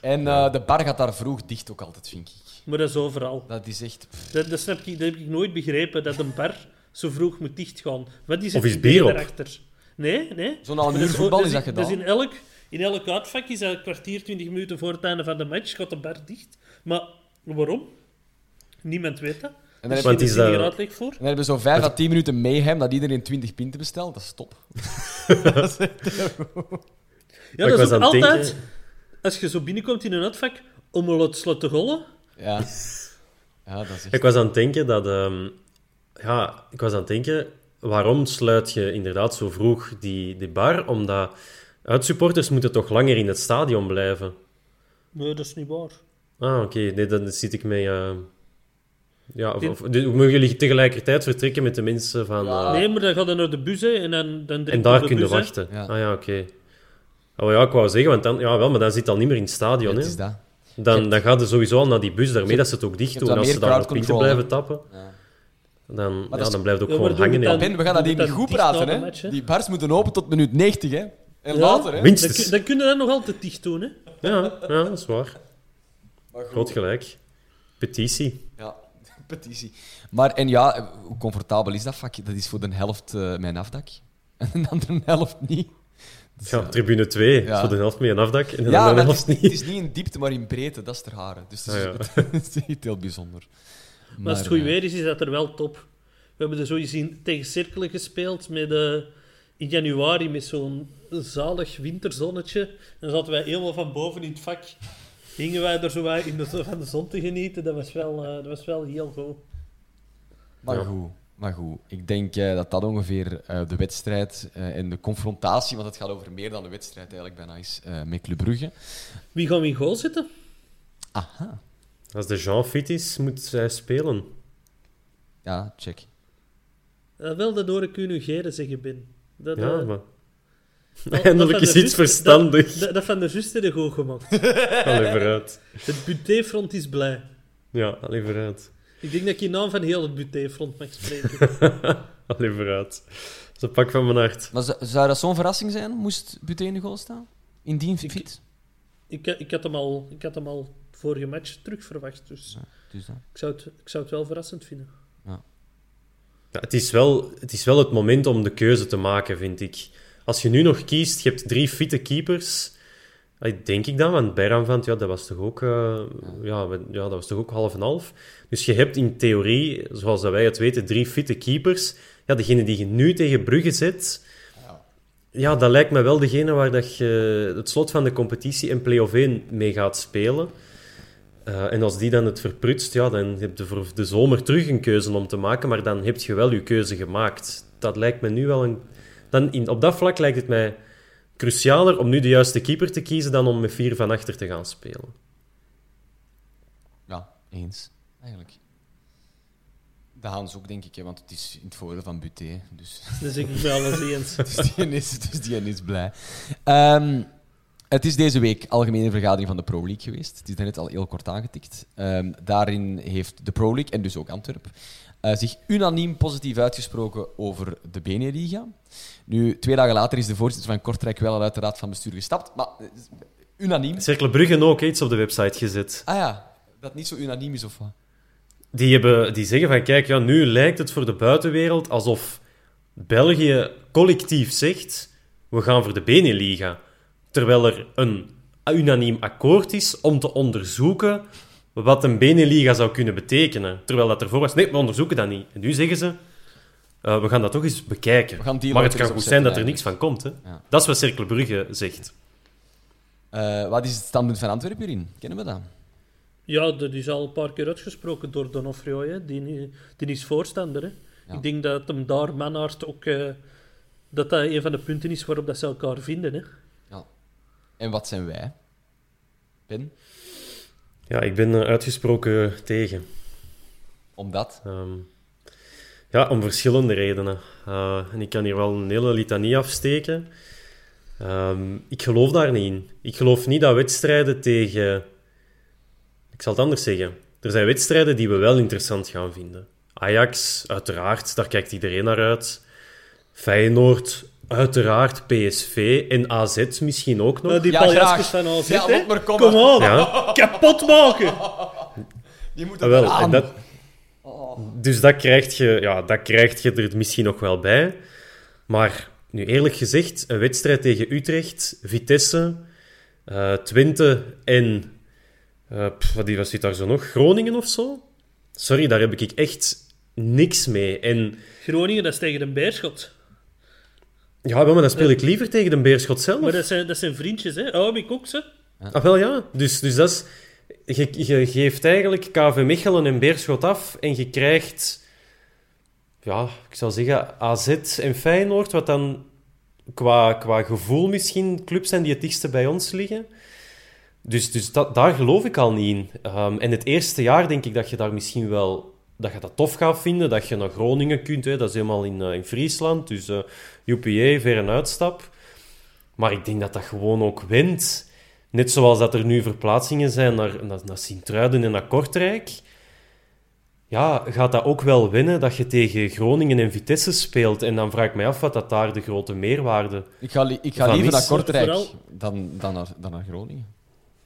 En eh, de bar gaat daar vroeg dicht ook altijd, vind ik. Maar dat is overal. Dat is echt... Dat, dat, snap ik, dat heb ik nooit begrepen, dat een bar zo vroeg moet dichtgaan. Wat is het Of is idee bier op? daarachter? Nee, nee. Zo'n al een uur dat voetbal dat is dat gedaan. in elk, in elk uitvak is dat een kwartier, twintig minuten voor het einde van de match, gaat de bar dicht. Maar waarom? Niemand weet dat. En dan heb, Misschien Want is is hier dat- een uitleg voor. en dan hebben we zo 5 à 10 minuten mayhem dat iedereen 20 pinten bestelt. Dat is top. Ja, dat is altijd... denken- Als je zo binnenkomt in een uitvak, om het slot te rollen. Ja. Ja, dat is echt... Ik was aan het denken dat... ehm, ja, ik was aan het denken... Waarom sluit je inderdaad zo vroeg die, die bar? Omdat uitsupporters moeten toch langer in het stadion blijven. Nee, dat is niet waar. Ah, oké. Nee, dan zit ik mee... eh, ja, of, mogen jullie tegelijkertijd vertrekken met de mensen van... eh, Nee, maar dan gaat je naar de bus hè, en dan, dan en daar op kunnen wachten. Ja. Ah ja, oké. Oh ja, ik wou zeggen, want dan, ja, wel, maar dan zit al niet meer in het stadion. hè. is dat. Dan, dan gaat je sowieso al naar die bus, daarmee Je dat ze het ook dicht doen. Als ze daar nog pinten crowd blijven tappen, Ja. Dan, ja, dan blijft het ook gewoon hangen. dan- Ben, we gaan dat hier Doe niet goed praten, hè. de match, hè. Die bars moeten open tot minuut 90, hè. En Ja. later, hè. Minstens. Dan, kun- dan kun je dat nog altijd dicht doen, hè. Ja, ja, dat is waar. Groot gelijk. Petitie. Ja, petitie. Maar, en ja, hoe comfortabel is dat vak? Dat is voor de helft eh, mijn afdak. En de andere helft niet. Dus, Ja, eh, tribune 2, Ja. voor de helft met een afdak en de ja, andere helft het, is, niet. het is niet in diepte, maar in breedte. Dat is ter haren. Dus het is, Ah, ja. het is heel bijzonder. Maar als het goed eh, weer is, is dat er wel top. We hebben er zo gezien tegen Cerkelen gespeeld met, eh, in januari met zo'n zalig winterzonnetje. Dan zaten wij helemaal van boven in het vak. Hingen wij er zo in de, van de zon te genieten. Dat was wel, eh, dat was wel heel goed. Maar Ja. goed, maar goed. Ik denk eh, dat dat ongeveer eh, de wedstrijd eh, en de confrontatie, want het gaat over meer dan de wedstrijd eigenlijk bijna is, eh, met Club Brugge. Wie gaan we in goal zitten? Aha. Als de Jean fit is, moet zij spelen. Ja, check. Uh, wel, dat hoor ik u nu Geren zeggen, Ben. Dat, Ja, eh, maar... dat- Eindelijk dat is iets verstandig. Dat, van de zuster de goed gemaakt. Allee, vooruit. Het butéfront is blij. Ja, allee, vooruit. Ik denk dat ik in naam van heel het butéfront mag spreken. Allee, vooruit. Dat is een pak van mijn hart. Maar zou, zou dat zo'n verrassing zijn? Moest Buté in de goal staan? Indien fit? ik, ik, had hem al, ik had hem al vorige match terug verwacht, dus Dus dat. ik, zou het, ik zou het wel verrassend vinden. Ja, het, is wel, het is wel het moment om de keuze te maken, vind ik. Als je nu nog kiest, je hebt drie fitte keepers. Denk ik dan, want Berranvant, ja, dat was toch ook, eh, ja, ja, dat was toch ook half en half. Dus je hebt in theorie, zoals dat wij het weten, drie fitte keepers. Ja, degene die je nu tegen Brugge zet, ja, dat lijkt me wel degene waar dat je het slot van de competitie en play-off 1 mee gaat spelen. Eh, en als die dan het verprutst, ja, dan heb je voor de zomer terug een keuze om te maken, maar dan heb je wel je keuze gemaakt. Dat lijkt me nu wel een... Dan in, op dat vlak lijkt het mij crucialer om nu de juiste keeper te kiezen dan om met vier van achter te gaan spelen. Ja, eens. Eigenlijk. Dat gaan ze ook, denk ik, hè, want het is in het voordeel van Buté. Dus, Dus ik ben alles eens. dus, die is, dus die is blij. Ehm, het is deze week algemene vergadering van de Pro League geweest. Het is daarnet al heel kort aangetikt. Ehm, daarin heeft de Pro League, en dus ook Antwerp, eh, zich unaniem positief uitgesproken over de Beneliga. Nu, twee dagen later is de voorzitter van Kortrijk wel al uit de raad van bestuur gestapt, maar eh, unaniem. Cercle ook iets op de website gezet. Ah ja, dat niet zo unaniem is of wat? Die, hebben, die zeggen van, kijk, ja, nu lijkt het voor de buitenwereld alsof België collectief zegt, we gaan voor de Beneliga. Terwijl er een unaniem akkoord is om te onderzoeken wat een Beneliga zou kunnen betekenen. Terwijl dat ervoor was, nee, we onderzoeken dat niet. En nu zeggen ze, eh, we gaan dat toch eens bekijken. We gaan die maar het kan goed zijn dat er niks van komt. Hè? Ja. Dat is wat Cercle Brugge zegt. Eh, wat is het standpunt van Antwerpen hierin? Kennen we dat? Ja, dat is al een paar keer uitgesproken door Donofrio. Hè. Die, die is voorstander. Hè. Ja. Ik denk dat hem daar, Manhart, ook... eh, dat dat een van de punten is waarop dat ze elkaar vinden. Hè. En wat zijn wij? Ben? Ja, ik ben er uitgesproken tegen. Omdat? Ehm, ja, om verschillende redenen. Eh, en ik kan hier wel een hele litanie afsteken. Ehm, ik geloof daar niet in. Ik geloof niet dat wedstrijden tegen... Ik zal het anders zeggen. Er zijn wedstrijden die we wel interessant gaan vinden. Ajax, uiteraard, daar kijkt iedereen naar uit. Feyenoord, uiteraard. PSV en AZ misschien ook nog. Nou, die Ja, paljasjes graag. van AZ, Ja, hè. maar komen. Kom on, Ja. kapot maken. Die moet Ah, wel, en dat, dus dat krijg, je, ja, dat krijg je er misschien nog wel bij. Maar nu eerlijk gezegd, een wedstrijd tegen Utrecht, Vitesse, eh, Twente en eh, pff, wat die- wat zit daar zo nog? Groningen of zo? Sorry, daar heb ik echt niks mee. En Groningen, dat is tegen een beerschot. Ja, wel, maar dan speel ik liever tegen de Beerschot zelf. Maar dat zijn, dat zijn vriendjes, hè. Oh, ik ook, ze. Ah, wel ja. Dus, dus dat is... Je, je geeft eigenlijk KV Mechelen en Beerschot af en je krijgt... Ja, ik zou zeggen AZ en Feyenoord, wat dan qua, qua gevoel misschien clubs zijn die het dichtste bij ons liggen. Dus, dus dat, daar geloof ik al niet in. Ehm, en het eerste jaar denk ik dat je daar misschien wel... Dat je dat tof gaat vinden, dat je naar Groningen kunt. Hè. Dat is helemaal in, eh, in Friesland, dus eh UPA, ver een uitstap. Maar ik denk dat dat gewoon ook wint. Net zoals dat er nu verplaatsingen zijn naar, naar, naar Sint-Truiden en naar Kortrijk. Ja, gaat dat ook wel winnen dat je tegen Groningen en Vitesse speelt. En dan vraag ik mij af wat dat daar de grote meerwaarde... Ik ga, li- ik ga Van liever naar Kortrijk Vooral- dan, dan, naar, dan naar Groningen.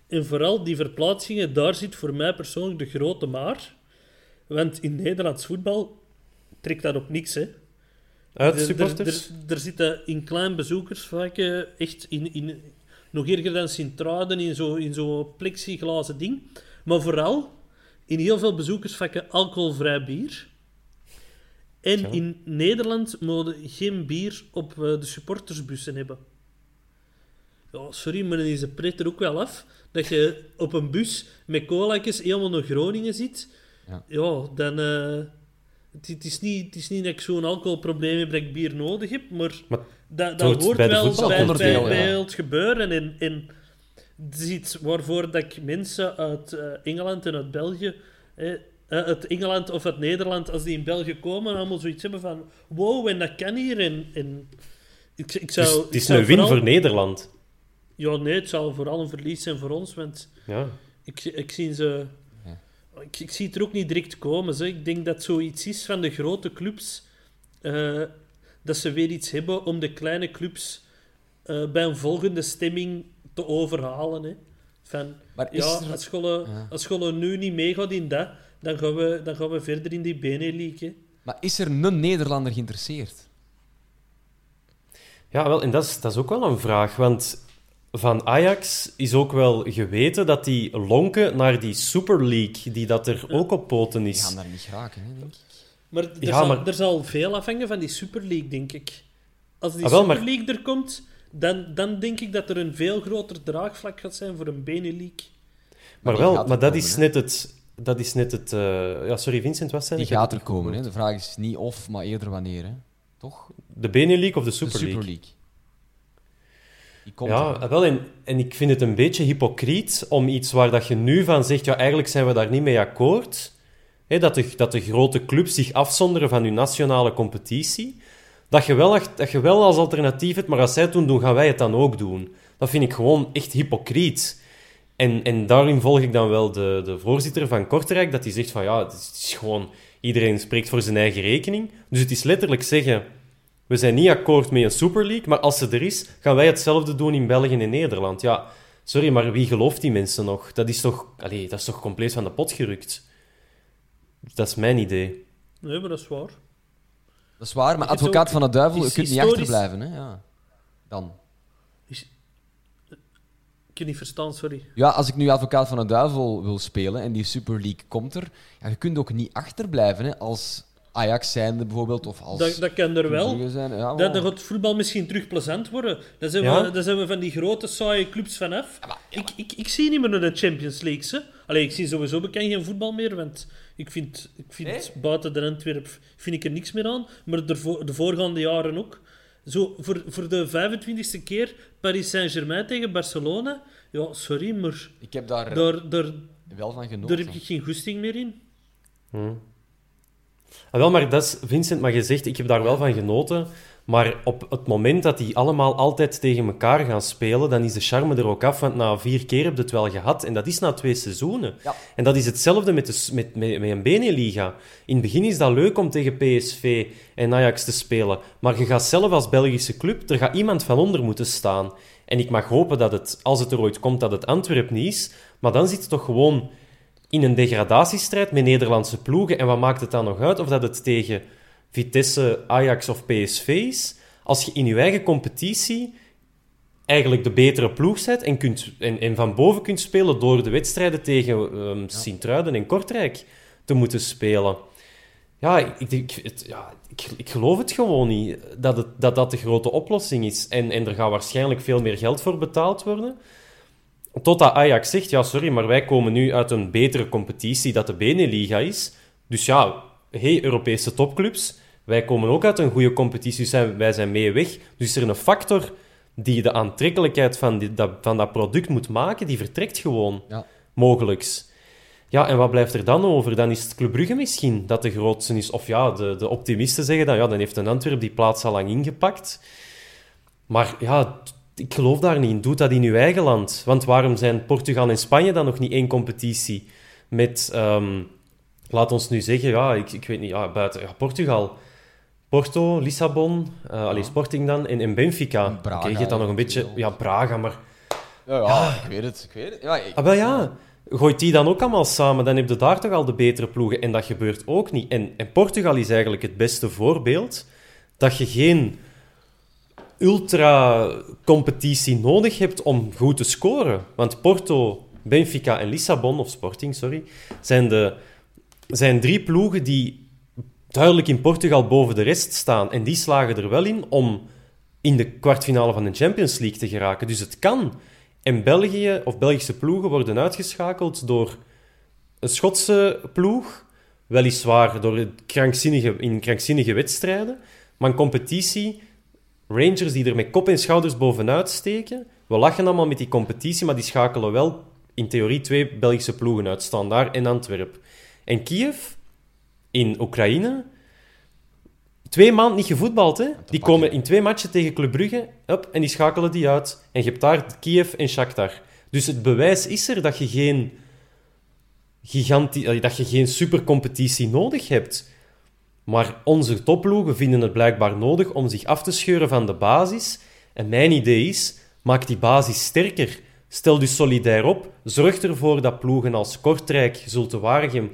En vooral die verplaatsingen, daar zit voor mij persoonlijk de grote maar. Want in Nederlands voetbal trekt dat op niks, hè. Uit Er- er, supporters? er, zitten in klein bezoekersvakken echt in, in, nog erger dan Sint-Truiden in zo'n in zo plexiglazen ding. Maar vooral in heel veel bezoekersvakken alcoholvrij bier. En Ja. in Nederland mogen geen bier op eh, de supportersbussen hebben. Ja, sorry, maar dan is de pret er ook wel af dat je op een bus met colaatjes helemaal naar Groningen zit. Ja. Ja, dan... eh, het, het is niet, het is niet dat ik zo'n alcoholprobleem heb dat ik bier nodig heb, maar, Maar dat, dat hoort hoort bij de wel bij, bij, ja. het gebeuren. En, en het is iets waarvoor dat ik mensen uit eh, Engeland en uit België... eh, uit Engeland of uit Nederland, als die in België komen, allemaal zoiets hebben van... Wow, en dat kan hier. En, en ik, ik zou, dus het is zou een win vooral- voor Nederland. Ja, nee, het zal vooral een verlies zijn voor ons, want... Ja. Ik, ik, zie ze, ik, ik zie het er ook niet direct komen. Zeg. Ik denk dat zoiets is van de grote clubs. eh, dat ze weer iets hebben om de kleine clubs eh, bij een volgende stemming te overhalen. Hè. Van, Maar is ja, er- als Scholle, Ja. als nu niet meegaat in dat, dan gaan we, dan gaan we verder in die Benelink. hè. Maar is er een Nederlander geïnteresseerd? Ja, wel, en dat is, dat is ook wel een vraag. Want van Ajax is ook wel geweten dat die lonken naar die Super League, die dat er ook op poten Die is. gaan daar niet geraken, hè, denk ik. Maar, er, Ja, zal, maar- er zal veel afhangen van die Super League, denk ik. Als die Ah, wel, maar- Super League er komt, dan, dan denk ik dat er een veel groter draagvlak gaat zijn voor een Benelink. Maar die wel, maar dat komen, is net het... Dat is net het... eh, Ja, sorry, Vincent, wat zei Die gaat er komen. Hè. De vraag is niet of, maar eerder wanneer. Hè. Toch? De Benelink of de De Super League? Super League. Die Ja, wel, en, en ik vind het een beetje hypocriet om iets waar dat je nu van zegt, ja, eigenlijk zijn we daar niet mee akkoord. Hè, dat, de, dat de grote clubs zich afzonderen van hun nationale competitie. Dat je, wel, dat je wel als alternatief hebt, maar als zij het doen, doen, gaan wij het dan ook doen. Dat vind ik gewoon echt hypocriet. En, en daarin volg ik dan wel de, de voorzitter van Kortrijk, dat hij zegt van ja, het is, het is gewoon... Iedereen spreekt voor zijn eigen rekening. Dus het is letterlijk zeggen... We zijn niet akkoord met een Super League, maar als ze er is, gaan wij hetzelfde doen in België en Nederland. Ja, sorry, maar wie gelooft die mensen nog? Dat is toch, allee, dat is toch compleet van de pot gerukt? Dat is mijn idee. Nee, maar dat is waar. Dat is waar, maar advocaat van de duivel, je kunt niet achterblijven. Hè. Ja. Dan. Ik kan niet verstaan, sorry. Ja, als ik nu advocaat van de duivel wil spelen en die Super League komt er, ja, je kunt ook niet achterblijven hè, als Ajax zijnde bijvoorbeeld, of als Dat, dat kan er wel. Ja, dan gaat voetbal misschien terug plezant worden. Dan zijn, Ja? we, zijn we van die grote, saaie clubs vanaf. Ik, ik, ik zie niet meer naar de Champions League. Hè. Allee, ik zie sowieso bekend geen voetbal meer, want ik vind, ik vind buiten de Antwerp vind ik er niks meer aan. Maar de, de voorgaande jaren ook. Zo, voor, voor de 25e keer Paris Saint-Germain tegen Barcelona. Ja, sorry, maar Ik heb daar daar, daar, wel van genoten. daar heb ik geen goesting meer in. Ah, wel, maar dat is, Vincent, maar je zegt, ik heb daar wel van genoten. Maar op het moment dat die allemaal altijd tegen elkaar gaan spelen, dan is de charme er ook af. Want na vier keer heb je het wel gehad. En dat is na twee seizoenen. Ja. En dat is hetzelfde met, de, met, met, met een Beneliga. In het begin is dat leuk om tegen PSV en Ajax te spelen. Maar je gaat zelf als Belgische club, er gaat iemand van onder moeten staan. En ik mag hopen dat het, als het er ooit komt, dat het Antwerp niet is. Maar dan zit het toch gewoon in een degradatiestrijd met Nederlandse ploegen. En wat maakt het dan nog uit of dat het tegen Vitesse, Ajax of PSV is? Als je in je eigen competitie eigenlijk de betere ploeg bent en, kunt, en, en van boven kunt spelen door de wedstrijden tegen um, Sint-Truiden en Kortrijk te moeten spelen. Ja, ik, ik, het, ja ik, ik, geloof het gewoon niet dat, het, dat dat de grote oplossing is. En, en er gaat waarschijnlijk veel meer geld voor betaald worden. Totdat Ajax zegt, ja sorry, maar wij komen nu uit een betere competitie dat de Beneliga is. Dus ja, hey Europese topclubs, wij komen ook uit een goede competitie, dus wij zijn mee weg. Dus is er een factor die de aantrekkelijkheid van, die, dat, van dat product moet maken, die vertrekt gewoon. Ja. Mogelijks. Ja, en wat blijft er dan over? Dan is het Club Brugge misschien dat de grootste is. Of ja, de, de optimisten zeggen dan, ja, dan heeft een Antwerp die plaats al lang ingepakt. Maar ja, ik geloof daar niet in. Doe dat in uw eigen land. Want waarom zijn Portugal en Spanje dan nog niet één competitie met... Um, laat ons nu zeggen, ja, ik, ik weet niet, ja, buiten ja, Portugal... Porto, Lissabon, uh, ja. Sporting dan, en, en Benfica. Okay, je hebt dan nog een beetje... Ja, Braga, maar... Ja, ja, ik weet het, ik weet het. Ja, ik... ah, wel ja gooit die dan ook allemaal samen, dan heb je daar toch al de betere ploegen. En dat gebeurt ook niet. En, en Portugal is eigenlijk het beste voorbeeld dat je geen ultra-competitie nodig hebt om goed te scoren. Want Porto, Benfica en Lissabon, of Sporting, sorry, zijn, de, zijn drie ploegen die duidelijk in Portugal boven de rest staan. En die slagen er wel in om in de kwartfinale van de Champions League te geraken. Dus het kan. En België of Belgische ploegen worden uitgeschakeld door een Schotse ploeg, weliswaar door krankzinnige, in krankzinnige wedstrijden, maar een competitie, Rangers die er met kop en schouders bovenuit steken. We lachen allemaal met die competitie, maar die schakelen wel in theorie twee Belgische ploegen uit, Standaard en Antwerp. En Kiev in Oekraïne twee maanden niet gevoetbald. Hè? Die komen in twee matchen tegen Club Brugge up, en die schakelen die uit. En je hebt daar Kiev en Shakhtar. Dus het bewijs is er dat je geen, giganti dat je geen supercompetitie nodig hebt. Maar onze topploegen vinden het blijkbaar nodig om zich af te scheuren van de basis. En mijn idee is, maak die basis sterker. Stel dus solidair op. Zorg ervoor dat ploegen als Kortrijk, Zulte Waregem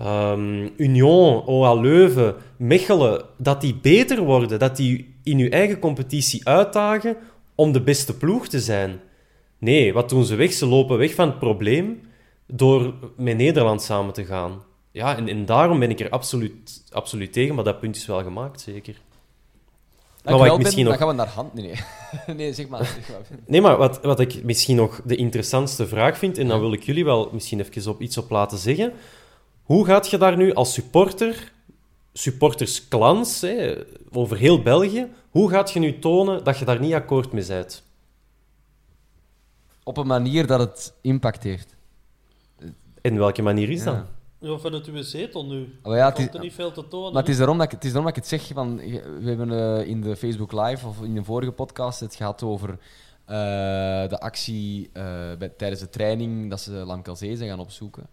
um, Union, OA Leuven, Mechelen, dat die beter worden, dat die in uw eigen competitie uitdagen om de beste ploeg te zijn. Nee, wat doen ze weg? Ze lopen weg van het probleem door met Nederland samen te gaan. Ja, en, en daarom ben ik er absoluut, absoluut tegen, maar dat punt is wel gemaakt, zeker. Maar wat ik misschien nog... Dan gaan we naar hand. Nee, nee. nee zeg maar. nee, maar wat, wat ik misschien nog de interessantste vraag vind, en dan wil ik jullie wel misschien even op iets op laten zeggen. Hoe gaat je daar nu als supporter, supportersklans, hè, over heel België, hoe gaat je nu tonen dat je daar niet akkoord mee bent? Op een manier dat het impact heeft. In welke manier is dat? Ja, vanuit uw zetel nu. Oh ja, het is, er niet veel te tonen. Maar het is daarom dat ik het, is daarom dat ik het zeg. Van, we hebben uh, in de Facebook Live of in de vorige podcast het gehad over uh, de actie uh, bij, tijdens de training dat ze Lamkelzee zijn gaan opzoeken.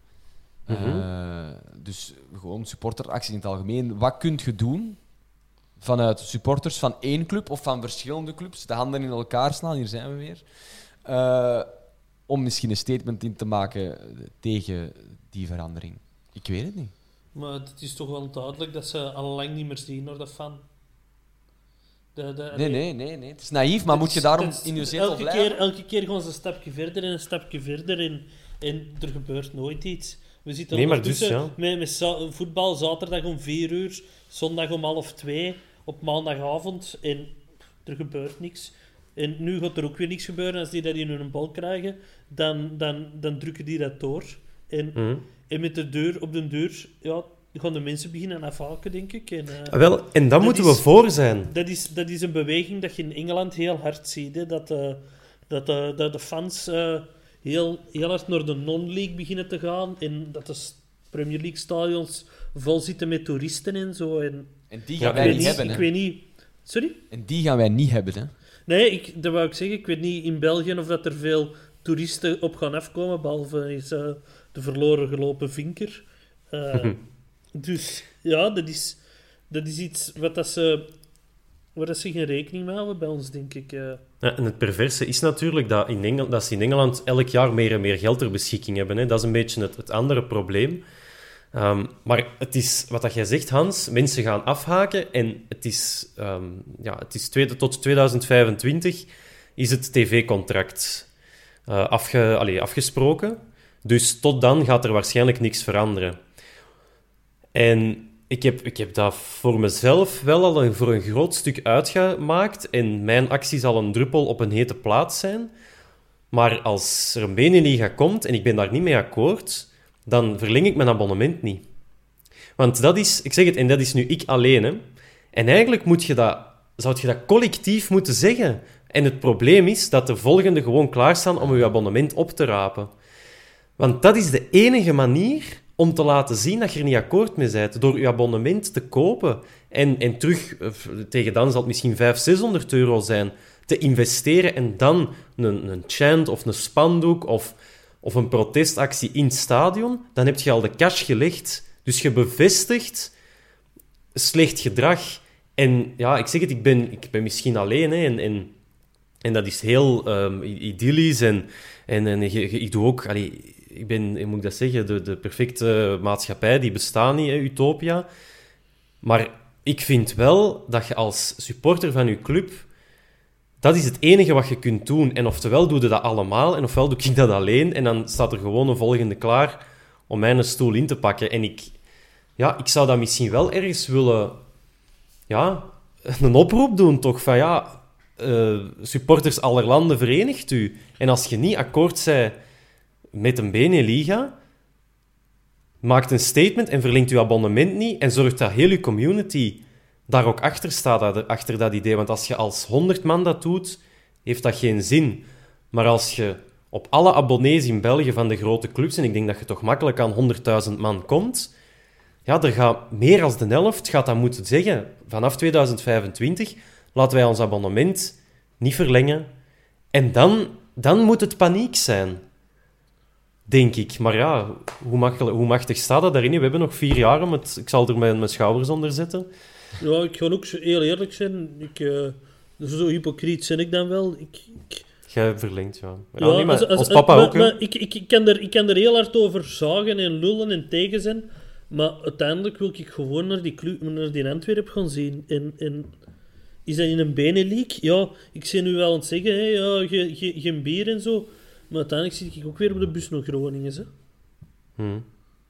Uh, dus gewoon supporteracties in het algemeen. Wat kun je doen vanuit supporters van één club of van verschillende clubs? De handen in elkaar slaan, hier zijn we weer. Uh, om misschien een statement in te maken tegen die verandering. Ik weet het niet. Maar het is toch wel duidelijk dat ze al lang niet meer zien naar dat fan. De, de, nee, nee, nee, nee. Het is naïef, maar moet je daarom in je zetel elke blijven? Keer, elke keer gaan ze een stapje verder en een stapje verder en, en er gebeurt nooit iets. We zitten nee, maar dus, ja. met, met voetbal zaterdag om 4 uur, zondag om half 2, op maandagavond en er gebeurt niks. En nu gaat er ook weer niks gebeuren. Als die dat in hun bal krijgen, dan, dan, dan drukken die dat door. En, mhm. En met de deur op de deur ja, gaan de mensen beginnen afhaken, denk ik. En, uh, wel, en dan moeten we voor zijn. Dat is, dat is een beweging dat je in Engeland heel hard ziet. Hè? Dat, uh, dat, uh, dat de fans heel, heel hard naar de non-league beginnen te gaan. En dat de Premier League stadions vol zitten met toeristen en zo. En, en die gaan wij niet hebben. Ik weet niet. Sorry? En die gaan wij niet hebben, hè? Nee, ik, dat wou ik zeggen. Ik weet niet in België of dat er veel toeristen op gaan afkomen, behalve is, uh, de verloren gelopen vinker. Uh, dus ja, dat is, dat is iets wat dat ze waar ze geen rekening mee houden bij ons, denk ik. Ja, en het perverse is natuurlijk dat, in Engeland, dat ze in Engeland elk jaar meer en meer geld ter beschikking hebben. Hè. Dat is een beetje het, het andere probleem. Um, maar het is, wat dat jij zegt, Hans, mensen gaan afhaken en het is, um, ja, het is tweede, tot 2025 is het tv-contract uh, afge, afgesproken. Dus tot dan gaat er waarschijnlijk niks veranderen. En ik heb, ik heb dat voor mezelf wel al een, voor een groot stuk uitgemaakt. En mijn actie zal een druppel op een hete plaats zijn. Maar als er een Beneliga komt en ik ben daar niet mee akkoord, dan verleng ik mijn abonnement niet. Want dat is, ik zeg het, en dat is nu ik alleen. Hè. En eigenlijk moet je dat, zou je dat collectief moeten zeggen. En het probleem is dat de volgende gewoon klaarstaan om je abonnement op te rapen. Want dat is de enige manier om te laten zien dat je er niet akkoord mee bent. Door je abonnement te kopen en, en terug, tegen dan zal het misschien 500, 600 euro zijn, te investeren en dan een, een chant of een spandoek of, of een protestactie in het stadion, dan heb je al de cash gelegd. Dus je bevestigt slecht gedrag. En ja, ik zeg het, ik ben, ik ben misschien alleen hè, en, en, en dat is heel um, idyllisch en, en, en ik doe ook... Allee, ik ben, hoe moet ik dat zeggen, de, de perfecte maatschappij, die bestaat niet, Utopia. Maar ik vind wel dat je als supporter van je club... Dat is het enige wat je kunt doen. En oftewel doe je dat allemaal, en ofwel doe ik dat alleen. En dan staat er gewoon een volgende klaar om mijn stoel in te pakken. En ik, ja, ik zou dat misschien wel ergens willen... Ja, een oproep doen, toch? Van ja, uh, supporters aller landen, verenigt u. En als je niet akkoord bent met een Beneliga, maakt een statement en verlengt uw abonnement niet en zorgt dat heel uw community daar ook achter staat, achter dat idee. Want als je als 100 man dat doet, heeft dat geen zin. Maar als je op alle abonnees in België van de grote clubs, en ik denk dat je toch makkelijk aan 100.000 man komt, ja, er gaat meer dan de helft gaat dat moeten zeggen. Vanaf 2025 laten wij ons abonnement niet verlengen. En dan, dan moet het paniek zijn denk ik. Maar ja, hoe, makkelijk, hoe machtig staat dat daarin? We hebben nog vier jaar om het... Ik zal er mijn, mijn schouders onder zetten. Ja, ik ga ook heel eerlijk zijn. Ik, uh, zo hypocriet ben ik dan wel. Ik, ik... Jij verlengt, ja. ja, maar als, als, papa ook, maar, ik, ik, ik, kan er, ik kan er heel hard over zagen en lullen en tegen zijn. Maar uiteindelijk wil ik gewoon naar die, club, naar die Antwerp gaan zien. En, en is dat in een benenleak? Ja, ik zie nu wel aan het zeggen, hè, ja, geen bier en zo. Maar uiteindelijk zit ik ook weer op de bus naar Groningen. Hè? Hmm.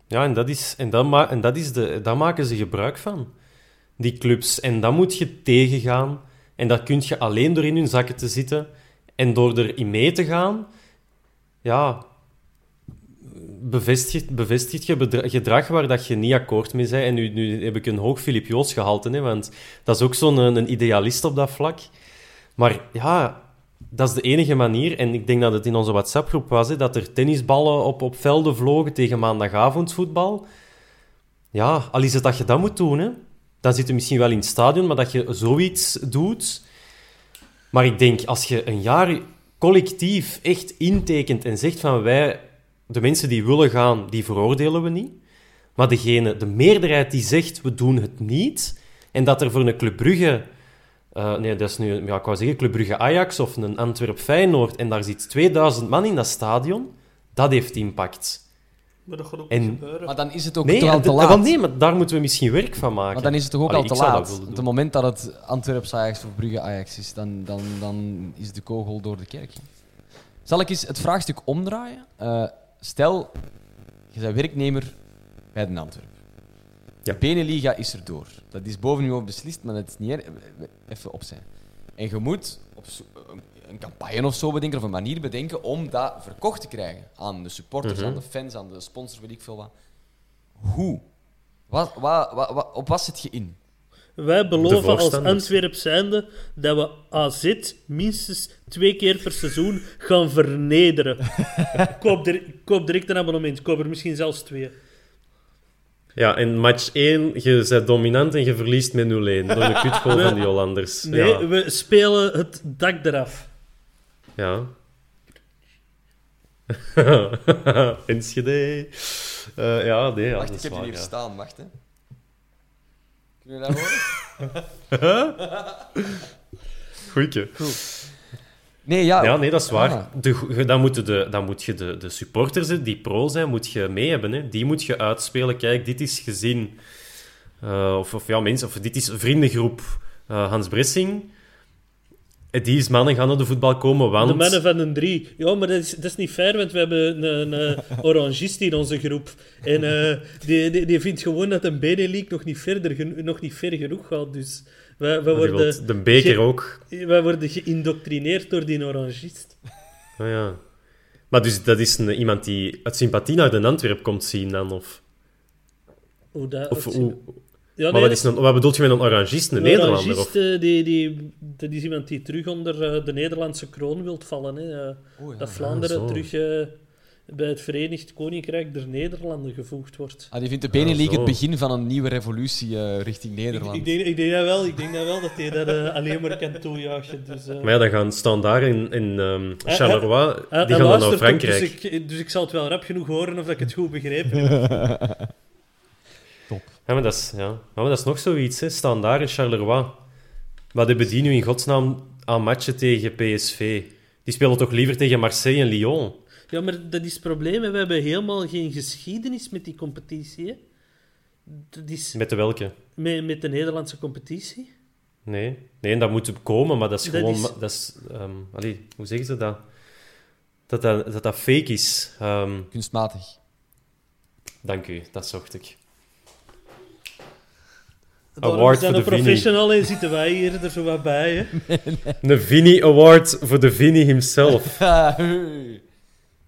Ja, en, dat is, en, dat ma en dat is de, daar maken ze gebruik van, die clubs. En dat moet je tegengaan. En dat kun je alleen door in hun zakken te zitten en door erin mee te gaan. Ja, bevestigt, bevestigt je gedrag waar dat je niet akkoord mee bent. En nu, nu heb ik een hoog Filip Joos gehalte, hè, want dat is ook zo'n een idealist op dat vlak. Maar ja, dat is de enige manier. En ik denk dat het in onze WhatsApp-groep was, hè, dat er tennisballen op, op velden vlogen tegen maandagavondvoetbal. Ja, al is het dat je dat moet doen, hè, dan zit je misschien wel in het stadion, maar dat je zoiets doet. Maar ik denk, als je een jaar collectief echt intekent en zegt van wij, de mensen die willen gaan, die veroordelen we niet. Maar degene, de meerderheid die zegt we doen het niet, en dat er voor een Club Brugge uh, nee, dat is nu, ja, ik wou zeggen Club Brugge Ajax of een Antwerp Feyenoord en daar zit 2000 man in dat stadion. Dat heeft impact. Maar dat gaat ook en, niet gebeuren. Maar dan is het ook nee, toch al te laat. Want nee, maar daar moeten we misschien werk van maken. Maar dan is het toch ook al te laat. Op het moment dat het Antwerp Ajax of Brugge Ajax is, dan, dan, dan is de kogel door de kerk. Zal ik eens het vraagstuk omdraaien? Uh, stel, je bent werknemer bij de Antwerp. De Beneliga is er door. Dat is boven u beslist, maar dat is niet even opzij. En je moet op een campagne of zo bedenken, of een manier bedenken om dat verkocht te krijgen aan de supporters, aan mhm. de fans, aan de sponsors, weet ik veel wat. Hoe? Wat, wat, wat, op wat zit je in? Wij beloven als Antwerp zijnde dat we AZ minstens twee keer per seizoen gaan vernederen. koop, koop direct een abonnement. Koop er misschien zelfs twee. Ja, in match 1, je bent dominant en je verliest met 0-1 door de kutgoal van die Hollanders. Nee, we spelen het dak eraf. Ja. Enschede. Uh, ja, nee, ja, Wacht, ik heb je hier staan. Wacht, hè. Kun je dat horen? Goeie. Goed. Nee, ja. ja, nee, dat is waar. Ah. De, dan, moet de, dan moet je de, de supporters die pro zijn, moet je mee hebben. Hè. Die moet je uitspelen. Kijk, dit is gezin. Uh, of, of, ja, mensen, of dit is vriendengroep uh, Hans Bressing. Die mannen gaan naar de voetbal komen, want... De mannen van een drie. Ja, maar dat is, dat is niet fair, want we hebben een, een orangist in onze groep. En eh, die, die, die vindt gewoon dat een Benelink nog niet, verder, nog niet ver genoeg gaat. Dus Die wil worden, de beker ge- ook. wij worden geïndoctrineerd door die orangist. Ah, ja. Maar dus dat is een, iemand die uit sympathie naar de Antwerp komt zien dan? Of, Hoe dat, of hoe, ja, maar nee, wat, is een, wat bedoelt je met een orangist? Een een Nederlander? orangist, Of? eh, die, die, dat is iemand die terug onder eh, de Nederlandse kroon wilt vallen. Hè. Eh, Oh, ja. dat Vlaanderen terug bij het Verenigd Koninkrijk der Nederlanden gevoegd wordt. Ah, die vindt de Benelink het begin van een nieuwe revolutie eh, richting Ik, Nederland. ik, denk, ik denk dat wel. Ik denk dat wel dat hij dat eh, alleen maar kan toejuichen. Dus, eh. Maar ja, dan gaan Standaard en, en ehm, Charleroi, die gaan dan naar ook, Frankrijk. Dus ik, dus ik zal het wel rap genoeg horen of dat ik het goed begrepen heb. Ja, maar dat is, ja. Ja, maar dat is nog zoiets, hè. Standaard en Charleroi. Wat hebben die nu in godsnaam aan matchen tegen PSV? Die spelen toch liever tegen Marseille en Lyon? Ja, maar dat is het probleem. hè. We hebben helemaal geen geschiedenis met die competitie. Hè. Dat is Met de welke? met, met de Nederlandse competitie. Nee. Nee, dat moet komen, maar dat is Dat gewoon... is- Dat is, ehm, allee, hoe zeggen ze dat? Dat dat, dat, dat fake is. Ehm, Kunstmatig. dank u, dat zocht ik. Daarom Award voor de professional en zitten wij hier er zo wat bij. Hè. Een Vini Award voor de Vini himself.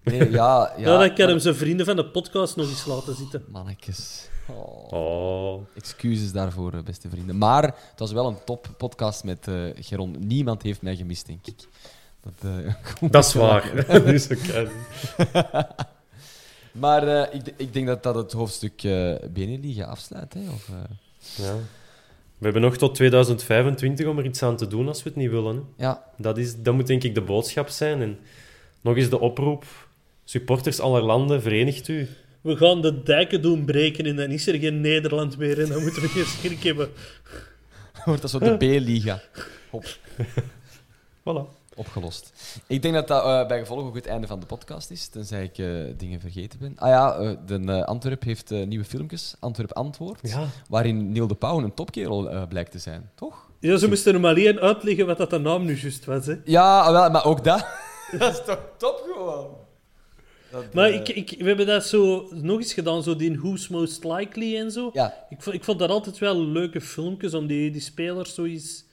nee, ja, ja. Ja, dan kan hem zijn vrienden van de podcast nog eens laten zitten. Mannetjes. Oh. Oh. Excuses daarvoor, eh, beste vrienden. Maar het was wel een top podcast met eh Geron. Niemand heeft mij gemist, denk ik. Dat, eh, Dat is waar. dus oké. Maar eh, ik, ik denk dat dat het hoofdstuk eh Beneliga afsluit. Hè? Of, eh, Ja. We hebben nog tot 2025 om er iets aan te doen als we het niet willen. Hè. ja, Dat, is, dat moet denk ik de boodschap zijn. En nog eens de oproep. Supporters aller landen, verenigt u. We gaan de dijken doen breken en dan is er geen Nederland meer. En dan moeten we geen schrik hebben. wordt dat zo de B-liga. Hop, Voilà. opgelost. Ik denk dat dat eh, bij gevolg ook het einde van de podcast is, tenzij ik eh, dingen vergeten ben. Ah ja, eh, de Antwerp heeft eh, nieuwe filmpjes, Antwerp Antwoord, Ja. waarin Neil de Pauw een topkerel eh, blijkt te zijn, toch? Ja, ze moesten hem alleen uitleggen wat dat de naam nu juist was. Hè. Ja, wel, maar ook dat. dat is toch top gewoon. Dat, Maar eh, ik, ik, we hebben dat zo nog eens gedaan, zo die Who's Most Likely en zo. Ja, Ik, vond, ik vond dat altijd wel leuke filmpjes om die, die spelers zo eens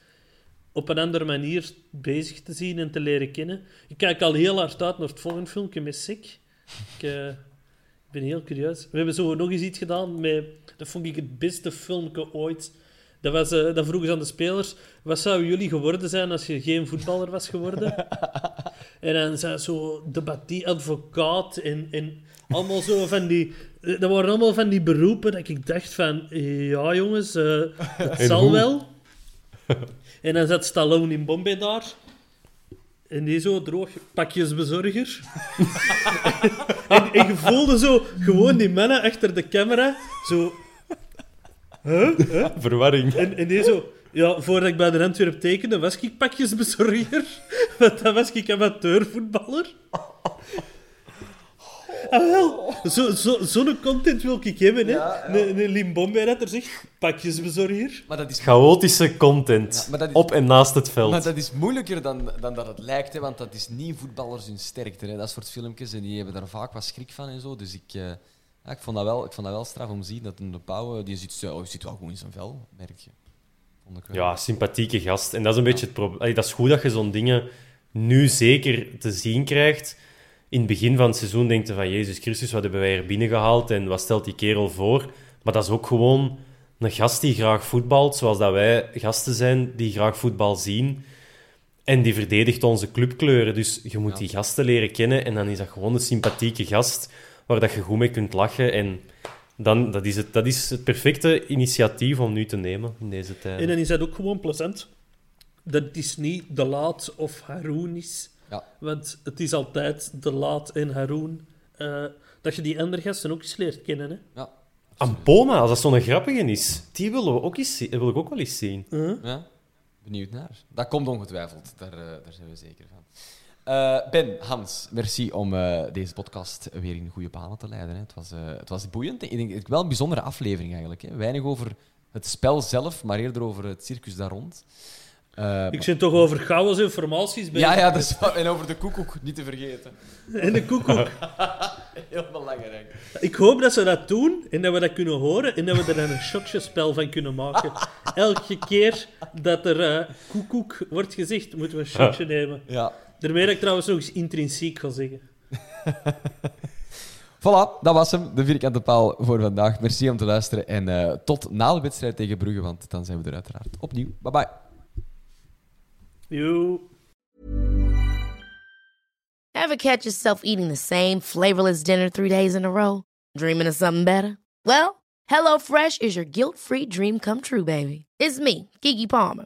op een andere manier bezig te zien en te leren kennen. Ik kijk al heel hard uit naar het volgende filmpje met Sick. Ik, eh, ben heel curieus. We hebben zo nog eens iets gedaan met... Dat vond ik het beste filmpje ooit. Dat, was, eh, dat vroegen ze aan de spelers. Wat zou jullie geworden zijn als je geen voetballer was geworden? en dan zo debattie, advocaat en, en allemaal zo van die... eh, Dat waren allemaal van die beroepen dat ik dacht van... Ja, jongens, eh, het zal hoe? wel. en dan zat Stallone in Bombay daar. En die zo droog, pakjesbezorger. en, en je voelde zo gewoon die mannen achter de camera. Zo... Verwarring. En, en die zo... Ja, voordat ik bij de Antwerp tekende, was ik pakjesbezorger. Want dan was ik amateurvoetballer. Ah, wel. Zo'n zo, zo'n content wil ik hebben, hè. Een, een Limbombe dat er zegt, pakjesbezorger. maar dat is Chaotische content. Ja, maar dat is- Op en naast het veld. Maar dat is moeilijker dan, dan dat het lijkt, hè, want dat is niet voetballers hun sterkte. Hè. Dat soort filmpjes, en die hebben daar vaak wat schrik van en zo. Dus ik, eh, ja, ik, vond, dat wel, ik vond dat wel straf om te zien dat een de Pauw, die zit, oh, zit wel goed in zijn vel, merk je. Vond ik wel. Ja, sympathieke gast. En dat is een beetje het probleem. Dat is goed dat je zo'n dingen nu zeker te zien krijgt. In het begin van het seizoen denkt je van Jezus Christus, wat hebben wij hier binnengehaald en wat stelt die kerel voor? Maar dat is ook gewoon een gast die graag voetbalt, zoals dat wij gasten zijn die graag voetbal zien. En die verdedigt onze clubkleuren. Dus je moet Ja. die gasten leren kennen en dan is dat gewoon een sympathieke gast waar dat je goed mee kunt lachen. En dan, dat, is het, dat is het perfecte initiatief om nu te nemen in deze tijd. En dan is dat ook gewoon plezant. Dat het is niet De Laat of Haroon is. Ja. Want het is altijd De Laat en Haroon. eh, dat je die andere gasten ook eens leert kennen, hè. Ja. Ampoma, als dat zo'n grappige is, die willen we ook eens zien, wil ik ook wel eens zien. Ja, benieuwd naar. Dat komt ongetwijfeld, daar, eh, daar zijn we zeker van. Eh, ben, Hans, merci om eh, deze podcast weer in goede banen te leiden. Hè. Het, was, eh, het was boeiend. Ik denk wel een bijzondere aflevering eigenlijk. Hè. Weinig over het spel zelf, maar eerder over het circus daar rond. Ik zit toch over chaos informaties bij. ja, ja, dat is, en over de koekoek, niet te vergeten. En de koekoek. Heel belangrijk. Ik hoop dat ze dat doen en dat we dat kunnen horen en dat we er dan een shotjespel van kunnen maken. Elke keer dat er koekoek wordt gezegd, moeten we een shotje nemen. Ja. Daarmee dat ik trouwens nog eens intrinsiek ga zeggen. Voilà, dat was hem, de vierkante paal voor vandaag. Merci om te luisteren en eh, tot na de wedstrijd tegen Brugge, want dan zijn we er uiteraard opnieuw. Bye bye. Joe. Ever catch yourself eating the same flavorless dinner three days in a row? Dreaming of something better? Well, HelloFresh is your guilt-free dream come true, baby. It's me, Kiki Palmer.